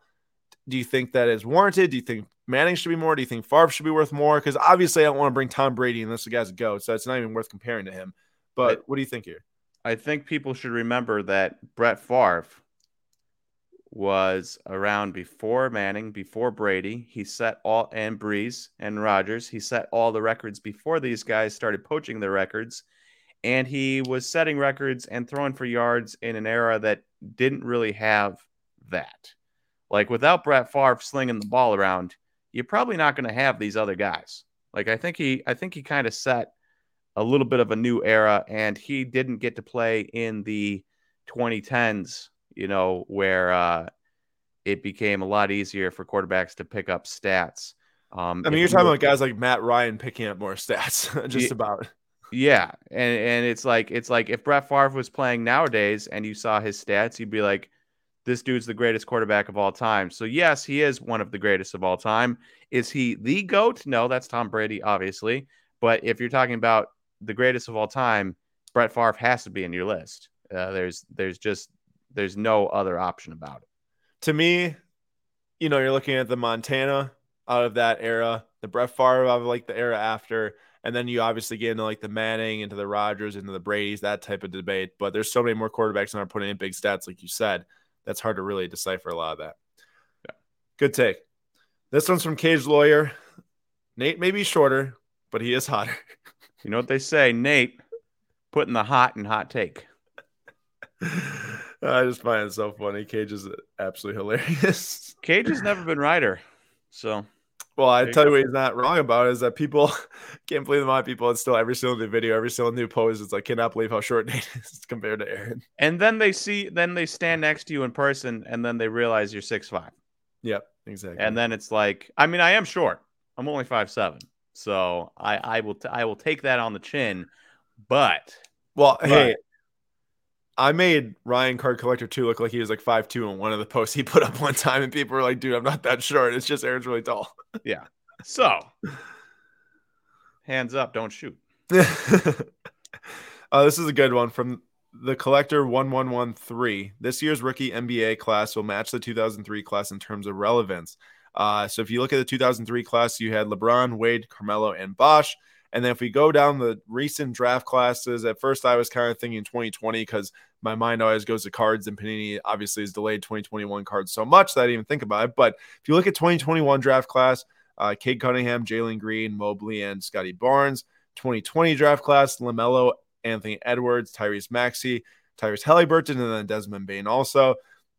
do you think that is warranted? Do you think Manning should be more? Do you think Favre should be worth more? Because obviously, I don't want to bring Tom Brady unless the guy's a goat, so it's not even worth comparing to him. But I, what do you think here? I think people should remember that Brett Favre was around before Manning, before Brady. He set all and Brees and Rodgers. He set all the records before these guys started poaching their records. And he was setting records and throwing for yards in an era that didn't really have that. Like without Brett Favre slinging the ball around, you're probably not going to have these other guys. Like I think he I think he kind of set a little bit of a new era and he didn't get to play in the 2010s you know, where uh, it became a lot easier for quarterbacks to pick up stats. Um, I mean, you're talking about guys like Matt Ryan picking up more stats, just about. Yeah, and and it's like it's like if Brett Favre was playing nowadays and you saw his stats, you'd be like, this dude's the greatest quarterback of all time. So yes, he is one of the greatest of all time. Is he the goat? No, that's Tom Brady, obviously. But if you're talking about the greatest of all time, Brett Favre has to be in your list. Uh, there's there's just there's no other option about it. To me, you know, you're looking at the Montana out of that era, the Brett Favre of like the era after, and then you obviously get into like the Manning, into the Rodgers, into the Brady's, that type of debate. But there's so many more quarterbacks that are putting in big stats, like you said. That's hard to really decipher a lot of that. Yeah. Good take. This one's from Cage Lawyer. Nate may be shorter, but he is hotter. You know what they say, Nate, putting the hot in hot take. I just find it so funny. Cage is absolutely hilarious. Cage has never been writer, so. Well, I tell you what he's not wrong about is that people can't believe the amount of people it's still every single new video, every single new post. It's like cannot believe how short Nate is compared to Aaron. And then they see, then they stand next to you in person, and then they realize you're six five. Yep, exactly. And then it's like, I mean, I am short. I'm only five seven, so I I will t- I will take that on the chin. But well, but, hey, I made Ryan Card Collector 2 look like he was like five two in one of the posts he put up one time, and people were like, dude, I'm not that short. It's just Aaron's really tall. Yeah. So, hands up, don't shoot. uh, this is a good one from the Collector 1113. This year's rookie NBA class will match the 2003 class in terms of relevance. Uh, so, if you look at the 2003 class, you had LeBron, Wade, Carmelo, and Bosh. And then if we go down the recent draft classes, at first I was kind of thinking 2020 because my mind always goes to cards, and Panini obviously has delayed 2021 cards so much that I didn't even think about it. But if you look at 2021 draft class, uh, Cade Cunningham, Jalen Green, Mobley, and Scottie Barnes. 2020 draft class, LaMelo, Anthony Edwards, Tyrese Maxey, Tyrese Haliburton, and then Desmond Bane also.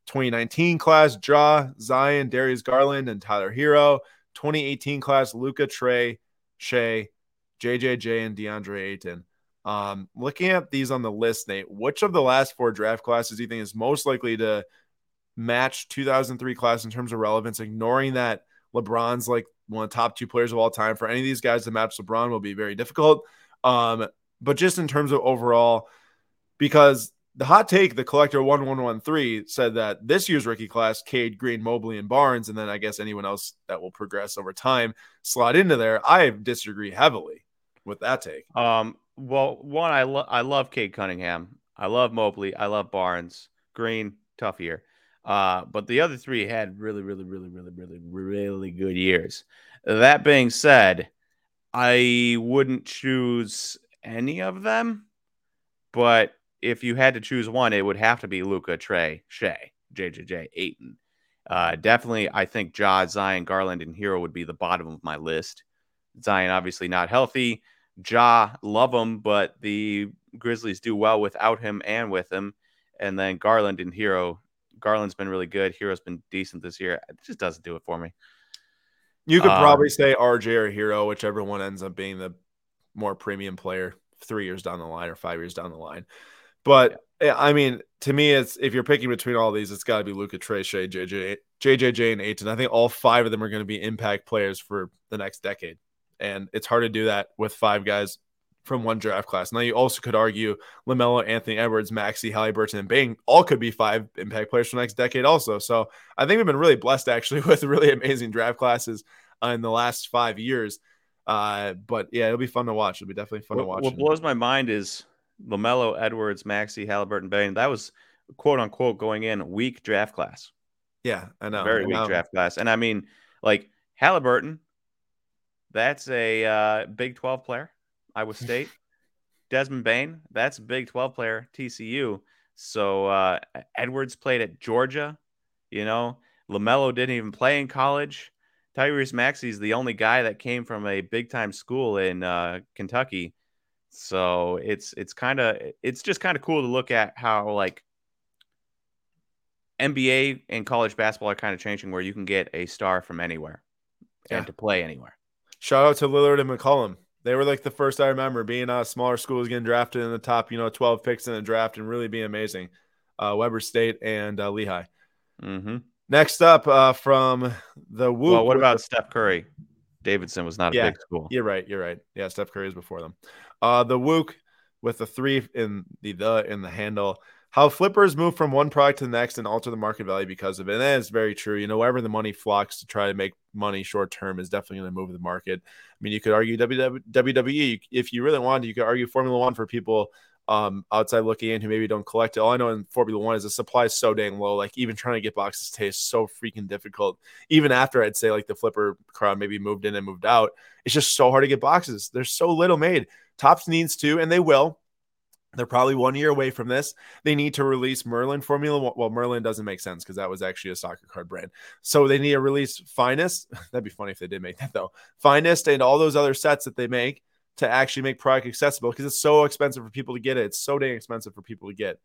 2019 class, Ja, Zion, Darius Garland, and Tyler Herro. 2018 class, Luka Trey, Shai, JJJ, and DeAndre Ayton. Um, looking at these on the list, Nate, which of the last four draft classes do you think is most likely to match 2003 class in terms of relevance, ignoring that LeBron's like one of the top two players of all time. For any of these guys to match LeBron will be very difficult. Um, but just in terms of overall, because the hot take, the collector 1113 said that this year's rookie class, Cade, Green, Mobley, and Barnes, and then I guess anyone else that will progress over time slot into there. I disagree heavily with that take. Um, well, one, I love I love Cade Cunningham. I love Mobley. I love Barnes. Green, tough year. Uh, but the other three had really, really, really, really, really, really good years. That being said, I wouldn't choose any of them, but if you had to choose one, it would have to be Luka, Trey, Shai, JJJ, Ayton. Uh, definitely, I think Ja, Zion, Garland, and Herro would be the bottom of my list. Zion obviously not healthy. Ja, love him, but the Grizzlies do well without him and with him. And then Garland and Herro. Garland's been really good. Herro's been decent this year. It just doesn't do it for me. You could um, probably say RJ or Herro, whichever one ends up being the more premium player three years down the line or five years down the line. But yeah. I mean, to me, it's if you're picking between all these, it's got to be Luka, Trey, JJ, JJJ, and Ayton. I think all five of them are going to be impact players for the next decade, and it's hard to do that with five guys from one draft class. Now, you also could argue LaMelo, Anthony Edwards, Maxey, Haliburton, and Bane all could be five impact players for the next decade, also. So I think we've been really blessed actually with really amazing draft classes uh, in the last five years. Uh, but yeah, it'll be fun to watch. It'll be definitely fun what, to watch. What blows my mind is LaMelo, Edwards, Maxey, Haliburton, Bane. That was quote unquote going in weak draft class. Yeah, I know. Very I weak know. draft class. And I mean, like Haliburton, that's a uh, Big 12 player. Iowa State. Desmond Bane, that's a Big 12 player, TCU. So uh, Edwards played at Georgia. You know, LaMelo didn't even play in college. Tyrese Maxey is the only guy that came from a big time school in uh, Kentucky. So it's it's kind of it's just kind of cool to look at how like NBA and college basketball are kind of changing where you can get a star from anywhere yeah. and to play anywhere. Shout out to Lillard and McCollum. They were like the first I remember being a smaller school schools getting drafted in the top, you know, 12 picks in the draft and really being amazing. Uh, Weber State and uh, Lehigh. Mm-hmm. Next up uh, from the Whoop. Well, what about the- Steph Curry? Davidson was not a yeah, big school. You're right. You're right. Yeah, Steph Curry is before them. Uh, the Wook with the three in the the in the handle how flippers move from one product to the next and alter the market value because of it. And that is very true. You know, wherever the money flocks to try to make money short term is definitely going to move the market. I mean, you could argue WWE if you really wanted. You could argue Formula One for people um, outside looking in who maybe don't collect it. All I know in Formula One is the supply is so dang low. Like even trying to get boxes taste so freaking difficult. Even after I'd say like the flipper crowd maybe moved in and moved out, it's just so hard to get boxes. There's so little made. Topps needs to, and they will they're probably one year away from this. They need to release Merlin Formula One. Well, Merlin doesn't make sense because that was actually a soccer card brand. So they need to release Finest. That'd be funny if they did make that though. Finest and all those other sets that they make to actually make product accessible because it's so expensive for people to get it. It's so dang expensive for people to get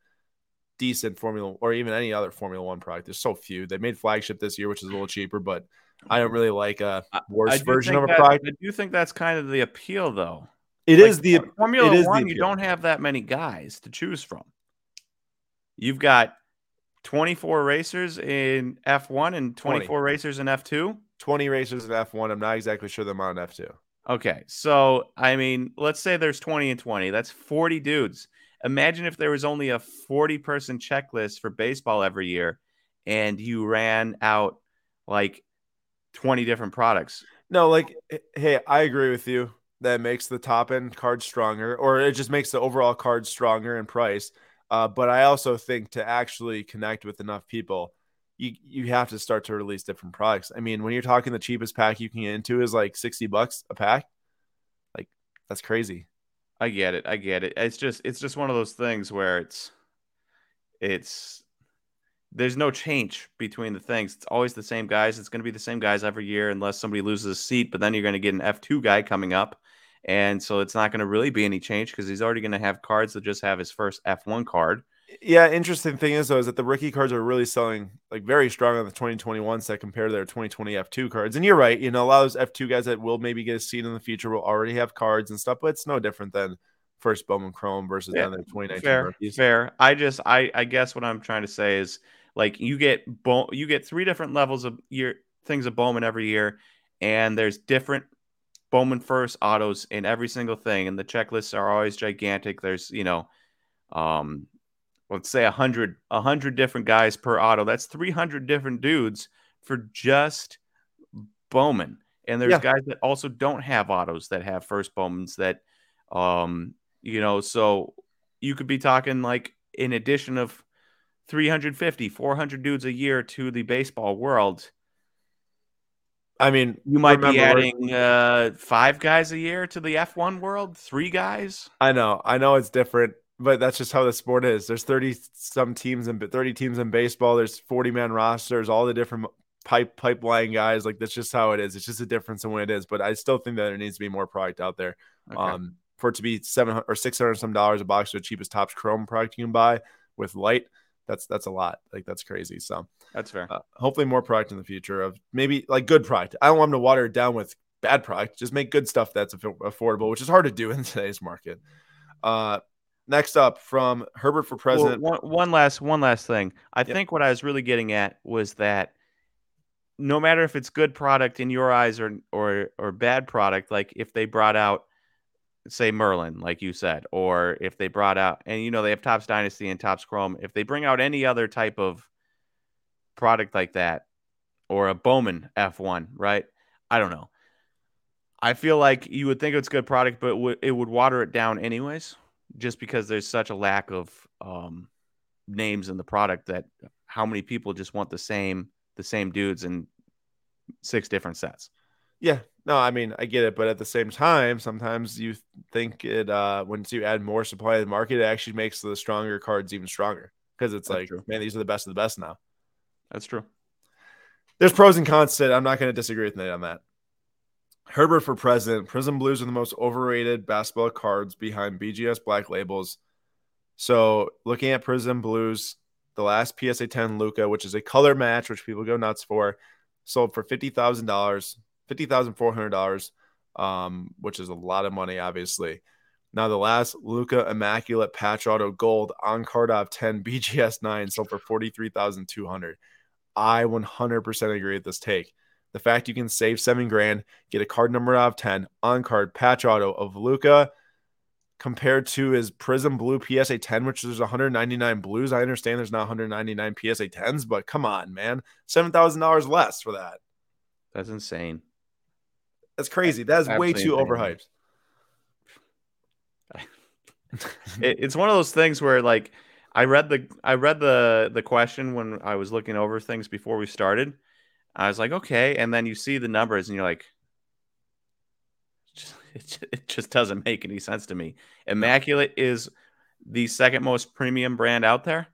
decent Formula or even any other Formula One product. There's so few. They made flagship this year, which is a little cheaper, but I don't really like a worse version of a that, product. I do think that's kind of the appeal though. It like, is the Formula it is One. you don't have that many guys to choose from. You've got 24 racers in F1 and 24 20. racers in F2. 20 racers in F1. I'm not exactly sure the amount in F2. Okay. So, I mean, let's say there's 20 and 20. That's 40 dudes. Imagine if there was only a 40 person checklist for baseball every year and you ran out like 20 different products. No, like, hey, I agree with you that makes the top end card stronger, or it just makes the overall card stronger in price. Uh, but I also think to actually connect with enough people, you you have to start to release different products. I mean, when you're talking the cheapest pack you can get into is like 60 bucks a pack. Like that's crazy. I get it. I get it. It's just it's just one of those things where it's it's there's no change between the things. It's always the same guys. It's going to be the same guys every year unless somebody loses a seat, but then you're going to get an F2 guy coming up and so it's not going to really be any change because he's already going to have cards that just have his first F1 card. Yeah, interesting thing is though is that the rookie cards are really selling like very strong on the 2021 set compared to their 2020 F2 cards. And you're right, you know, a lot of those F2 guys that will maybe get a seat in the future will already have cards and stuff, but it's no different than first Bowman Chrome versus yeah, then the 2019 fair, rookies. Fair. I just I I guess what I'm trying to say is like you get Bo- you get three different levels of year things of Bowman every year, and there's different Bowman first autos in every single thing, and the checklists are always gigantic. There's you know, um, let's say a hundred a hundred different guys per auto. That's three hundred different dudes for just Bowman. And there's yeah. guys that also don't have autos that have first Bowmans that, um, you know, so you could be talking like in addition of 350, 400 dudes a year to the baseball world. I mean, you might be adding uh, five guys a year to the F1 world, three guys. I know, I know it's different, but that's just how the sport is. There's 30 some teams and 30 teams in baseball. There's 40 man rosters, all the different pipe pipeline guys. Like that's just how it is. It's just a difference in what it is. But I still think that there needs to be more product out there. Okay. Um, for it to be seven or six hundred some dollars a box, the cheapest Topps Chrome product you can buy with light that's that's a lot. Like that's crazy. So that's fair. Uh, hopefully, more product in the future of maybe like good product. I don't want them to water it down with bad product. Just make good stuff that's affordable, which is hard to do in today's market. Uh, next up from Herbert for president. Well, one, one, last one last thing. I think what I was really getting at was that no matter if it's good product in your eyes or or or bad product, like if they brought out say Merlin, like you said, or if they brought out, and you know, they have Topps Dynasty and Topps Chrome, if they bring out any other type of product like that, or a Bowman F1, right? I don't know. I feel like you would think it's good product, but it would water it down anyways, just because there's such a lack of um, names in the product that how many people just want the same the same dudes in six different sets. Yeah, no, I mean I get it, but at the same time, sometimes you think it uh once you add more supply to the market, it actually makes the stronger cards even stronger because it's That's like, true. man, these are the best of the best now. That's true. There's pros and cons to it. I'm not going to disagree with Nate on that. Herbert for president. Prism Blues are the most overrated basketball cards behind BGS Black Labels. So looking at Prism Blues, the last PSA 10 Luka, which is a color match, which people go nuts for, sold for fifty thousand dollars fifty thousand four hundred dollars, um, which is a lot of money, obviously. Now the last Luka Immaculate Patch Auto Gold on card of ten BGS nine sold for forty three thousand two hundred. I one hundred percent agree with this take. The fact you can save seven grand, get a card number out of ten on card patch auto of Luka compared to his Prism Blue PSA 10, which is 199 blues. I understand there's not 199 PSA 10s, but come on, man, seven thousand dollars less for that. That's insane. That's crazy. That is way too overhyped. it, it's one of those things where like I read the I read the the question when I was looking over things before we started. I was like, okay, and then you see the numbers and you're like, it, it just doesn't make any sense to me. Immaculate is the second most premium brand out there.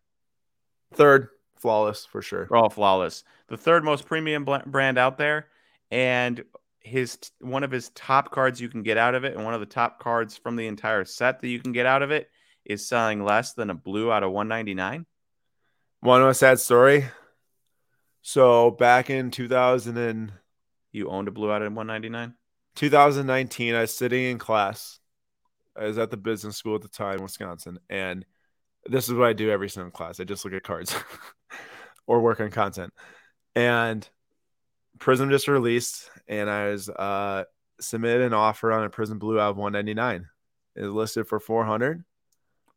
Third, flawless for sure. All flawless. The third most premium brand out there, and his one of his top cards you can get out of it, and one of the top cards from the entire set that you can get out of it is selling less than a blue out of 199. Want to know a sad story? So back in 2000 and you owned a blue out of 199. 2019, I was sitting in class. I was at the business school at the time, in Wisconsin, and this is what I do every single class. I just look at cards or work on content. And Prism just released, and I was uh, submitted an offer on a Prism Blue out of 199. It's listed for 400.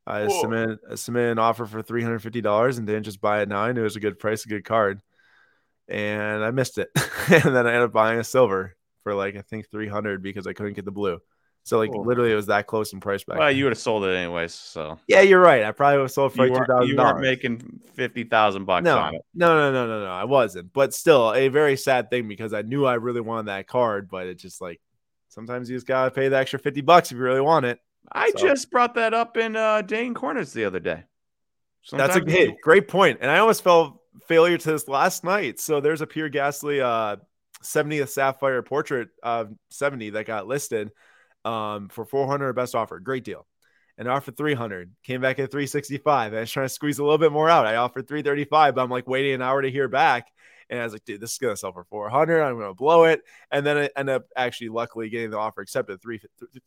I submitted, I submitted an offer for $350 and didn't just buy it now. I knew it was a good price, a good card, and I missed it. and then I ended up buying a silver for like I think 300 because I couldn't get the blue. So like cool. literally, it was that close in price back. Well, then. you would have sold it anyways. So yeah, you're right. I probably would have sold for you, like weren't, you weren't making fifty thousand bucks no, on it. No, no, no, no, no. I wasn't. But still, a very sad thing because I knew I really wanted that card, but it just like sometimes you just gotta pay the extra fifty bucks if you really want it. I so. just brought that up in uh, Dane Corners the other day. Sometimes That's a hey, great point, and I almost fell failure to this last night. So there's a Pierre Gasly uh 70th Sapphire portrait of 70 that got listed um, for 400 best offer. Great deal. and I offered 300. Came back at 365. I was trying to squeeze a little bit more out. I offered 335, but I'm like waiting an hour to hear back. And I was like, dude, this is gonna sell for 400. I'm gonna blow it. And then I end up actually luckily getting the offer accepted 3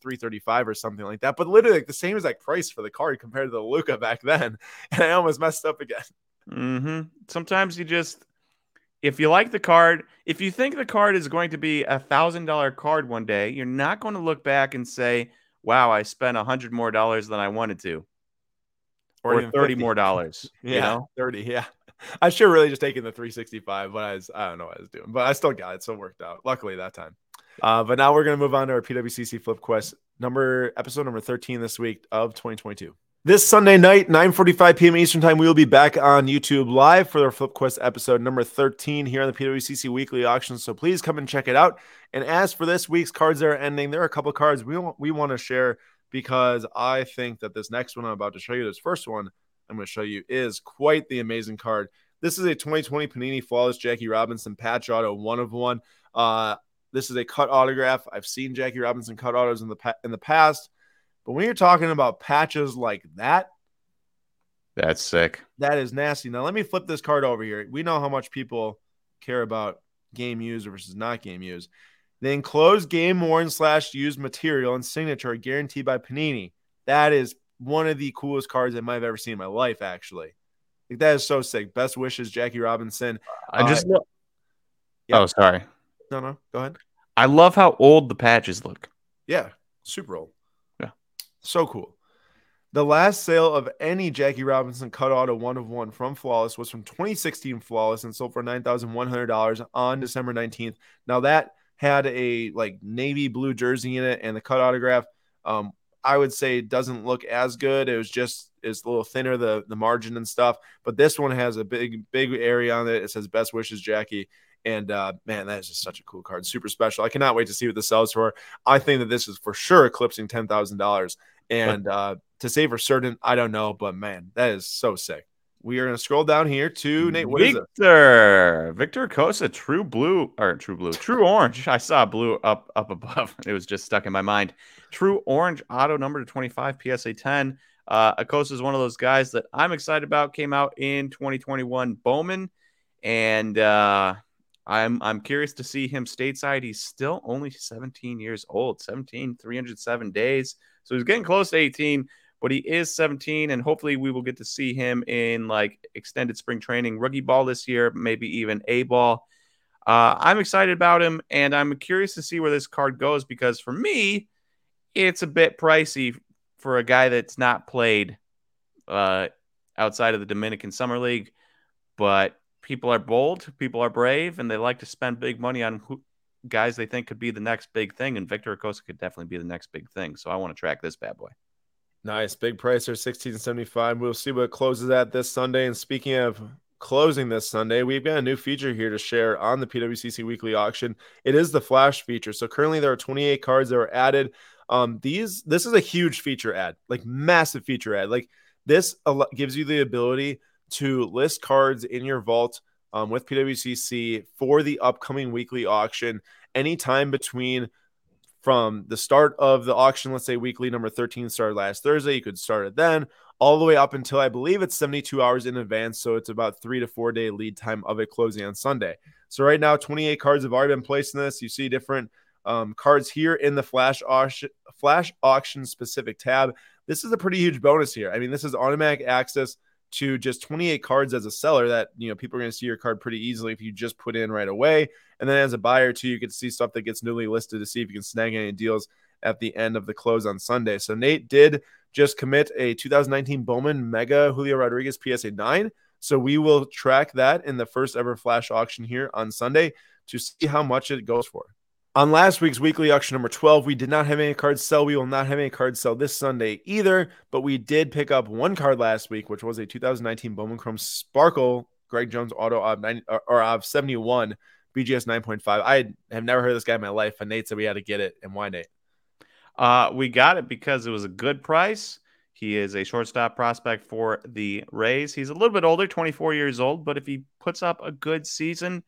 335 or something like that. But literally like the same exact price for the card compared to the Luka back then. And I almost messed up again. Mm-hmm. Sometimes you just if you like the card, if you think the card is going to be a thousand dollar card one day, you're not going to look back and say, wow, I spent a hundred more dollars than I wanted to. Or, or 30 50. more dollars. yeah, you know? 30. Yeah. I should really just taken the 365, but I was I don't know what I was doing, but I still got it, so it worked out. Luckily that time. Uh, but now we're gonna move on to our PWCC Flip Quest number episode number 13 this week of 2022. This Sunday night, 9:45 p.m. Eastern Time, we will be back on YouTube live for our Flip Quest episode number 13 here on the PWCC Weekly Auction. So please come and check it out. And as for this week's cards that are ending, there are a couple cards we want, we want to share because I think that this next one I'm about to show you, this first one I'm going to show you, is quite the amazing card. This is a 2020 Panini Flawless Jackie Robinson patch auto, one of one. Uh, this is a cut autograph. I've seen Jackie Robinson cut autos in the pa- in the past, but when you're talking about patches like that, that's sick. That is nasty. Now let me flip this card over here. We know how much people care about game used versus not game used. The enclosed game worn slash used material and signature guaranteed by Panini. That is one of the coolest cards I might have ever seen in my life, actually. Like, that is so sick. Best wishes, Jackie Robinson. I just. Uh, yeah. Oh, sorry. No, no. Go ahead. I love how old the patches look. Yeah. Super old. So cool. The last sale of any Jackie Robinson cut auto one of one from Flawless was from 2016 Flawless and sold for $9,100 on December 19th. Now, that had a like navy blue jersey in it and the cut autograph um, I would say doesn't look as good. It was just is a little thinner the the margin and stuff. But this one has a big big area on it. It says best wishes, Jackie. And uh, man, that is just such a cool card. Super special. I cannot wait to see what this sells for. I think that this is for sure eclipsing ten thousand dollars. And uh, to say for certain, I don't know, but man, that is so sick. We are going to scroll down here to Nate. What Victor, Victor Acosta, True Blue or True Blue, True Orange. I saw blue up up above. It was just stuck in my mind. True Orange Auto number to twenty five PSA ten. Uh, Acosta is one of those guys that I'm excited about. Came out in 2021 Bowman, and uh, I'm I'm curious to see him stateside. He's still only 17 years old, 17 307 days, so he's getting close to 18 but he is 17 and hopefully we will get to see him in like extended spring training rookie ball this year maybe even a ball uh, i'm excited about him and i'm curious to see where this card goes because for me it's a bit pricey for a guy that's not played uh, outside of the dominican summer league but people are bold people are brave and they like to spend big money on who, guys they think could be the next big thing and victor acosta could definitely be the next big thing so i want to track this bad boy Nice. Big price there, 1675. We'll see what closes at this Sunday. And speaking of closing this Sunday, we've got a new feature here to share on the PWCC weekly auction. It is the flash feature. So currently there are 28 cards that are added. Um, these this is a huge feature ad, like massive feature ad. Like this gives you the ability to list cards in your vault um, with PWCC for the upcoming weekly auction anytime between from the start of the auction, let's say weekly number 13 started last Thursday, you could start it then all the way up until I believe it's 72 hours in advance. So it's about three to four day lead time of it closing on Sunday. So right now, 28 cards have already been placed in this. You see different um, cards here in the flash auction, flash auction specific tab. This is a pretty huge bonus here. I mean, this is automatic access to just 28 cards as a seller that you know people are going to see your card pretty easily if you just put in right away. And then as a buyer too you get to see stuff that gets newly listed to see if you can snag any deals at the end of the close on sunday. So nate did just commit a 2019 bowman mega julio rodriguez psa 9 so we will track that in the first ever flash auction here on sunday to see how much it goes for on last week's weekly auction number 12, we did not have any cards sell. We will not have any cards sell this Sunday either, but we did pick up one card last week, which was a 2019 Bowman Chrome Sparkle Greg Jones Auto of 90 or of 71 BGS 9.5. I have never heard this guy in my life, and Nate said we had to get it. And why, Nate? Uh, we got it because it was a good price. He is a shortstop prospect for the Rays. He's a little bit older, 24 years old, but if he puts up a good season,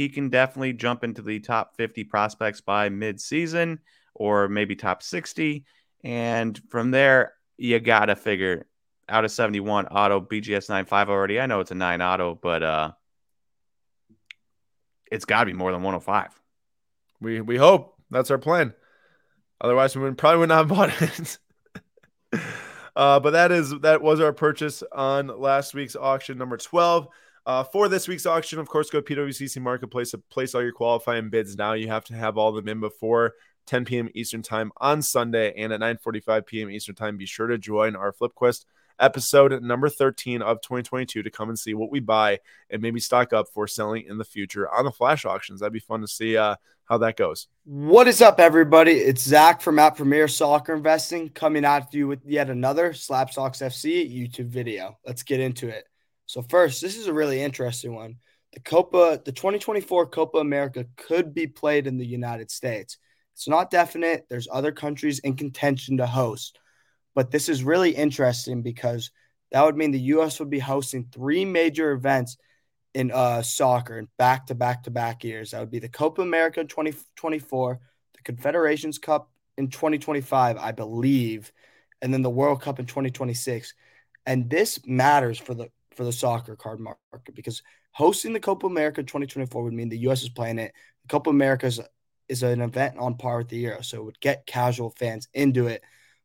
he can definitely jump into the top 50 prospects by mid-season or maybe top 60 and from there you gotta figure out of 71 auto BGS 95 already. I know it's a nine auto, but uh it's got to be more than 105. We we hope that's our plan. Otherwise, we would probably would not have bought it. uh, but that is that was our purchase on last week's auction number 12. Uh, for this week's auction, of course, go to PWCC Marketplace to place all your qualifying bids now. You have to have all of them in before 10 p.m. Eastern Time on Sunday, and at 9:45 p.m. Eastern Time, be sure to join our FlipQuest episode number 13 of 2022 to come and see what we buy and maybe stock up for selling in the future on the flash auctions. That'd be fun to see uh, how that goes. What is up, everybody? It's Zach from at Premier Soccer Investing coming at you with yet another Slabstox FC YouTube video. Let's get into it. So first, this is a really interesting one. The Copa, the 2024 Copa America could be played in the United States. It's not definite. There's other countries in contention to host. But this is really interesting because that would mean the U.S. would be hosting three major events in uh, soccer in back to back to back years. That would be the Copa America 2024, the Confederations Cup in 2025, I believe, and then the World Cup in 2026. And this matters for the for the soccer card market because hosting the Copa America 2024 would mean the U.S. is playing it. The Copa America is, is an event on par with the Euro, so it would get casual fans into it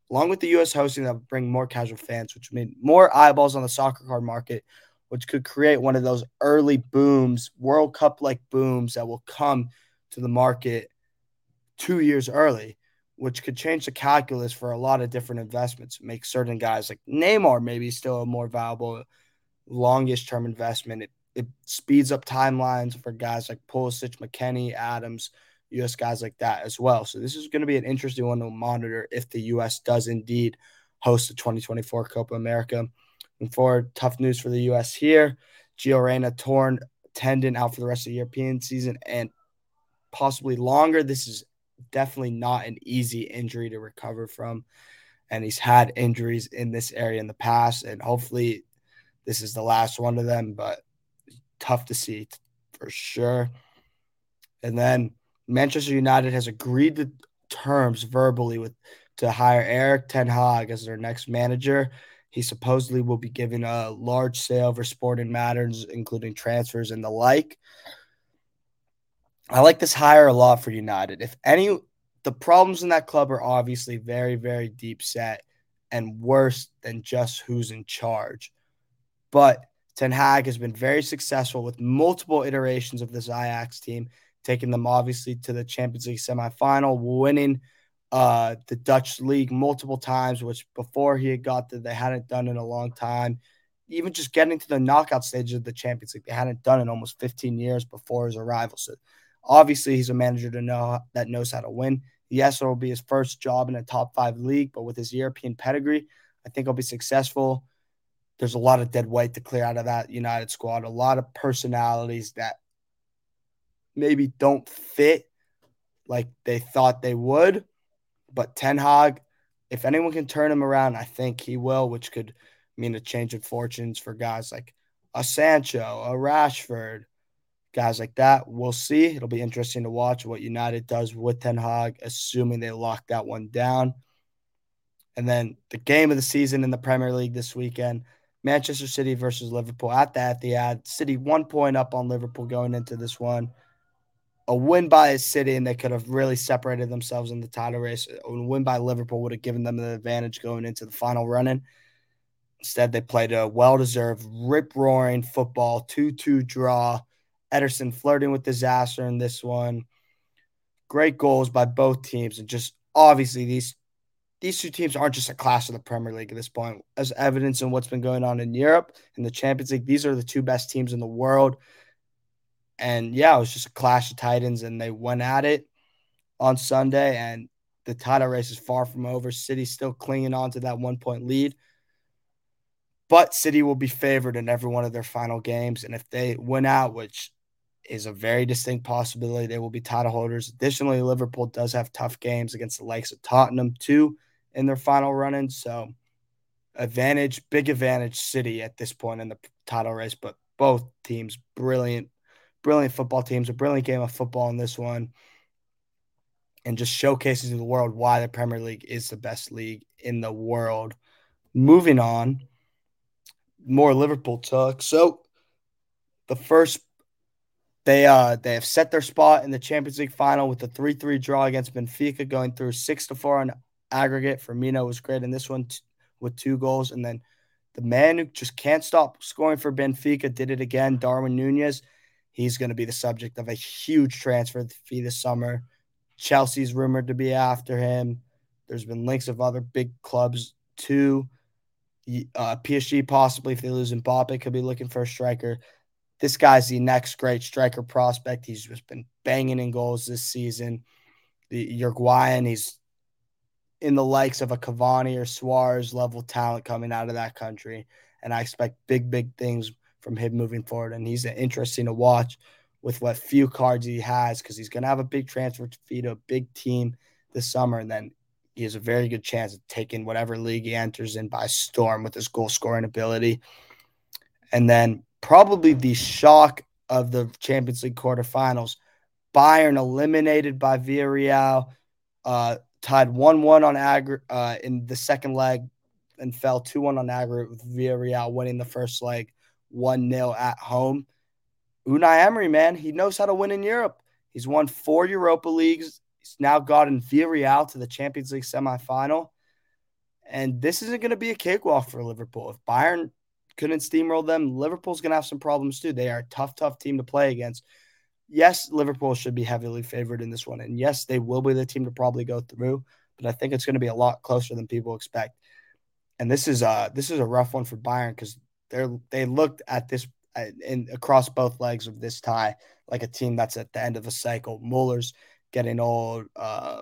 along with the U.S. hosting that would bring more casual fans, which mean more eyeballs on the soccer card market, which could create one of those early booms, World Cup like booms that will come to the market two years early, which could change the calculus for a lot of different investments, make certain guys like Neymar maybe still a more valuable, longest term investment. It, it speeds up timelines for guys like Pulisic, McKennie, Adams, U.S. guys like that as well. So this is going to be an interesting one to monitor if the U.S. does indeed host the 2024 Copa America. And for tough news for the U.S. here, Gio Reyna torn tendon out for the rest of the European season and possibly longer. This is definitely not an easy injury to recover from. And he's had injuries in this area in the past, and hopefully this is the last one of them, but tough to see for sure. And then Manchester United has agreed to terms verbally with to hire Erik Ten Hag as their next manager. He supposedly will be given a large sale for sporting matters, including transfers and the like. I like this hire a lot for United. If any, the problems in that club are obviously very, very deep set and worse than just who's in charge. But Ten Hag has been very successful with multiple iterations of this Ajax team taking them obviously to the Champions League semifinal, winning uh, the Dutch league multiple times, which before he had got there, they hadn't done in a long time. Even just getting to the knockout stage of the Champions League, they hadn't done in almost 15 years before his arrival. So obviously, he's a manager to know that knows how to win. Yes, it will be his first job in a top five league, but with his European pedigree, I think he'll be successful. There's a lot of dead weight to clear out of that United squad, a lot of personalities that maybe don't fit like they thought they would. But Ten Hag, if anyone can turn him around, I think he will, which could mean a change of fortunes for guys like a Sancho, a Rashford, guys like that. We'll see. It'll be interesting to watch what United does with Ten Hag, assuming they lock that one down. And then the game of the season in the Premier League this weekend Manchester City versus Liverpool at the Etihad. City one point up on Liverpool going into this one a win by City and they could have really separated themselves in the title race. A win by Liverpool would have given them the advantage going into the final running. Instead, they played a well deserved, rip roaring football, 2 2 draw. Ederson flirting with disaster in this one. Great goals by both teams. And just obviously, these these two teams aren't just a class of the Premier League at this point. As evidence in what's been going on in Europe and the Champions League, these are the two best teams in the world. And yeah, it was just a clash of titans, and they went at it on Sunday. And the title race is far from over. City still clinging on to that one point lead. But City will be favored in every one of their final games. And if they win out, which is a very distinct possibility, they will be title holders. Additionally, Liverpool does have tough games against the likes of Tottenham, too, in their final run in. So, advantage, big advantage, City at this point in the title race. But both teams, brilliant brilliant football teams, a brilliant game of football in this one, and just showcases to the world why the Premier League is the best league in the world moving on, more Liverpool talk. So the first they uh they have set their spot in the Champions League final with a 3-3 draw against Benfica going through 6 to 4 on aggregate. Firmino was great in this one t- with two goals and then the man who just can't stop scoring for Benfica did it again, Darwin Nunez. He's going to be the subject of a huge transfer fee this summer. Chelsea's rumored to be after him. There's been links of other big clubs too. Uh, PSG possibly, if they lose Mbappe, could be looking for a striker. This guy's the next great striker prospect. He's just been banging in goals this season. The Uruguayan, he's in the likes of a Cavani or Suarez level talent coming out of that country. And I expect big, big things from him moving forward. And he's interesting to watch with what few cards he has because he's going to have a big transfer fee to a big team this summer. And then he has a very good chance of taking whatever league he enters in by storm with his goal scoring ability. And then probably the shock of the Champions League quarterfinals Bayern eliminated by Villarreal, uh, tied 1 1 on aggregate uh, in the second leg and fell 2 1 on aggregate with Villarreal winning the first leg 1 0 at home. Unai Emery, man, he knows how to win in Europe. He's won four Europa Leagues He's now gotten Villarreal to the Champions League semifinal. And this isn't going to be a cakewalk for Liverpool. If Bayern couldn't steamroll them, Liverpool's going to have some problems too. They are a tough, tough team to play against. Yes, Liverpool should be heavily favored in this one. And yes, they will be the team to probably go through, but I think it's going to be a lot closer than people expect. And this is uh this is a rough one for Bayern because they're they looked at this uh, in across both legs of this tie like a team that's at the end of a cycle. Muller's getting old. Uh,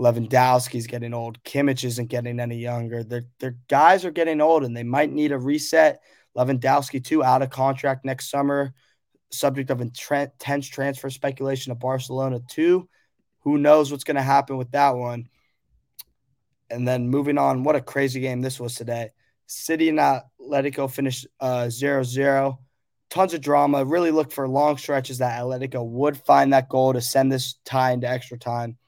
Lewandowski's getting old. Kimmich isn't getting any younger. Their their guys are getting old, and they might need a reset. Lewandowski too, out of contract next summer, subject of intense transfer speculation to Barcelona too. Who knows what's going to happen with that one? And then moving on, what a crazy game this was today. City and Atletico finished uh, 0-0 tons of drama. Really looked for long stretches that Atletico would find that goal to send this tie into extra time.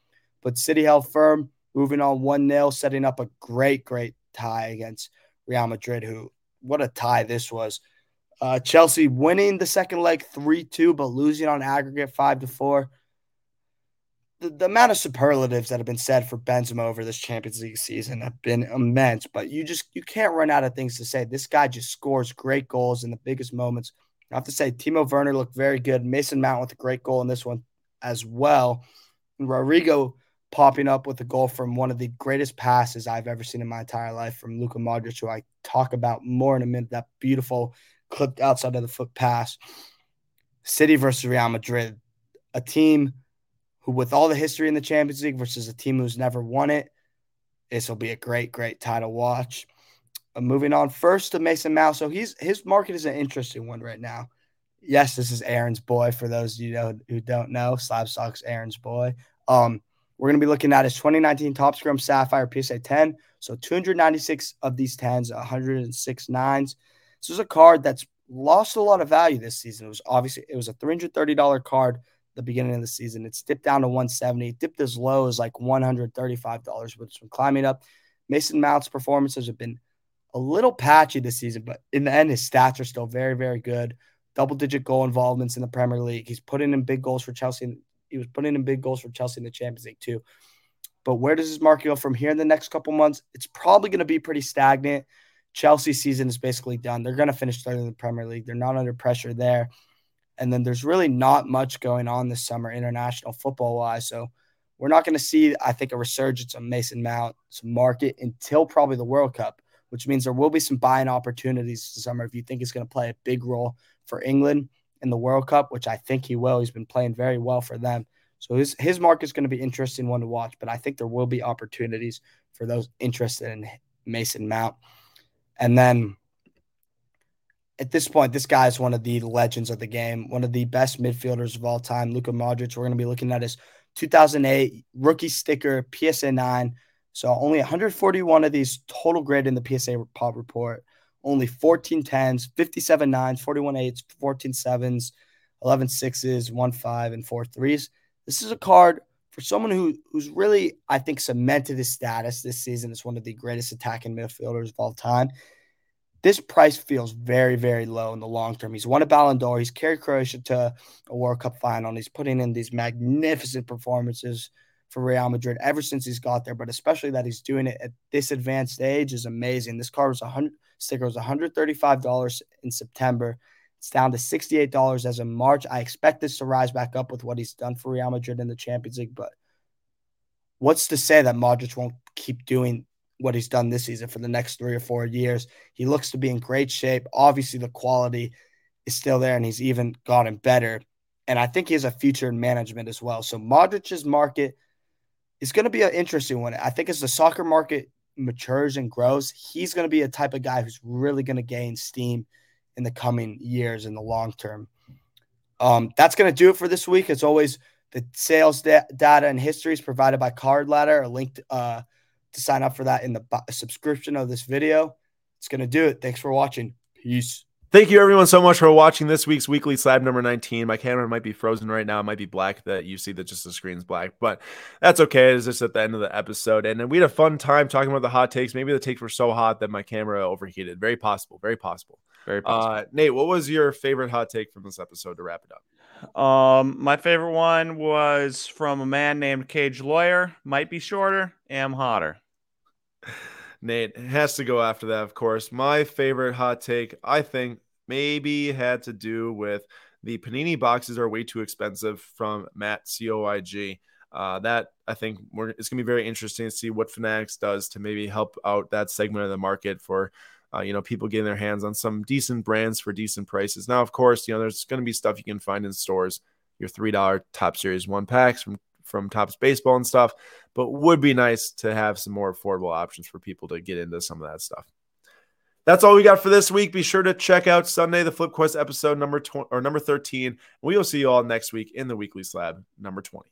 But City held firm, moving on 1 0, setting up a great, great tie against Real Madrid, who, what a tie this was. Uh, Chelsea winning the second leg 3 2, but losing on aggregate 5 to 4. The, the amount of superlatives that have been said for Benzema over this Champions League season have been immense, but you just you can't run out of things to say. This guy just scores great goals in the biggest moments. I have to say, Timo Werner looked very good. Mason Mount with a great goal in this one as well. And Rodrygo popping up with a goal from one of the greatest passes I've ever seen in my entire life from Luka Modric, who I talk about more in a minute. That beautiful clipped outside of the foot pass. City versus Real Madrid, a team who, with all the history in the Champions League versus a team who's never won it, this will be a great, great title watch. Uh, moving on first to Mason Mount. So he's his market is an interesting one right now. Yes, this is Aaron's boy. For those you know who don't know, Slabstox Aaron's boy. Um, we're going to be looking at his 2019 Topps Chrome Sapphire PSA 10. So 296 of these 10s, 106 nines. This is a card that's lost a lot of value this season. It was obviously it was a $330 card the beginning of the season. It's dipped down to 170. It dipped as low as like $135, but it's been climbing up. Mason Mount's performances have been a little patchy this season, but in the end, his stats are still very, very good. Double digit goal involvements in the Premier League. He's putting in big goals for Chelsea. He was putting in big goals for Chelsea in the Champions League too. But where does his market go from here in the next couple months? It's probably going to be pretty stagnant. Chelsea season is basically done. They're going to finish third in the Premier League. They're not under pressure there. And then there's really not much going on this summer, international football wise. So we're not going to see, I think, a resurgence of Mason Mount's market until probably the World Cup which means there will be some buying opportunities this summer if you think he's going to play a big role for England in the World Cup, which I think he will. He's been playing very well for them. So his his mark is going to be interesting one to watch, but I think there will be opportunities for those interested in Mason Mount. And then at this point, this guy is one of the legends of the game, one of the best midfielders of all time, Luka Modric. We're going to be looking at his 2008 rookie sticker, PSA 9. So only 141 of these total grade in the PSA Pop report. Only 14 10s, 57 9s, 41 8s, 14 7s, 11 6s, 1 5, and 4 3s. This is a card for someone who who's really, I think, cemented his status this season as one of the greatest attacking midfielders of all time, this price feels very, very low in the long term. He's won a Ballon d'Or. He's carried Croatia to a World Cup final. And he's putting in these magnificent performances for Real Madrid ever since he's got there. But especially that he's doing it at this advanced age is amazing. This car was a hundred sticker was $135 in September. It's down to $68 as of March. I expect this to rise back up with what he's done for Real Madrid in the Champions League. But what's to say that Modric won't keep doing what he's done this season for the next three or four years. He looks to be in great shape. Obviously, the quality is still there, and he's even gotten better. And I think he has a future in management as well. So Modric's market is going to be an interesting one. I think as the soccer market matures and grows, he's going to be a type of guy who's really going to gain steam in the coming years in the long term. Um, that's going to do it for this week. As always, the sales da- data and history is provided by Card Ladder, a link to, uh, to sign up for that in the subscription of this video. It's going to do it. Thanks for watching. Peace. Thank you, everyone, so much for watching this week's weekly slab number 19. My camera might be frozen right now. It might be black that you see that just the screen's black, but that's okay. It's just at the end of the episode. And we had a fun time talking about the hot takes. Maybe the takes were so hot that my camera overheated. Very possible. Very possible. Very possible. Uh, Nate, what was your favorite hot take from this episode to wrap it up? Um, my favorite one was from a man named Cage Lawyer. Might be shorter, am hotter. Nate has to go after that, of course. My favorite hot take, I think, maybe had to do with the Panini boxes are way too expensive from Matt COIG. Uh, that I think it's going to be very interesting to see what Fanatics does to maybe help out that segment of the market for, uh, you know, people getting their hands on some decent brands for decent prices. Now, of course, you know, there's going to be stuff you can find in stores, your $3 Topps Series 1 packs from from Topps Baseball and stuff, but would be nice to have some more affordable options for people to get into some of that stuff. That's all we got for this week. Be sure to check out Sunday, the Flip Quest episode number 20 or number 13. We will see you all next week in the weekly slab number 20.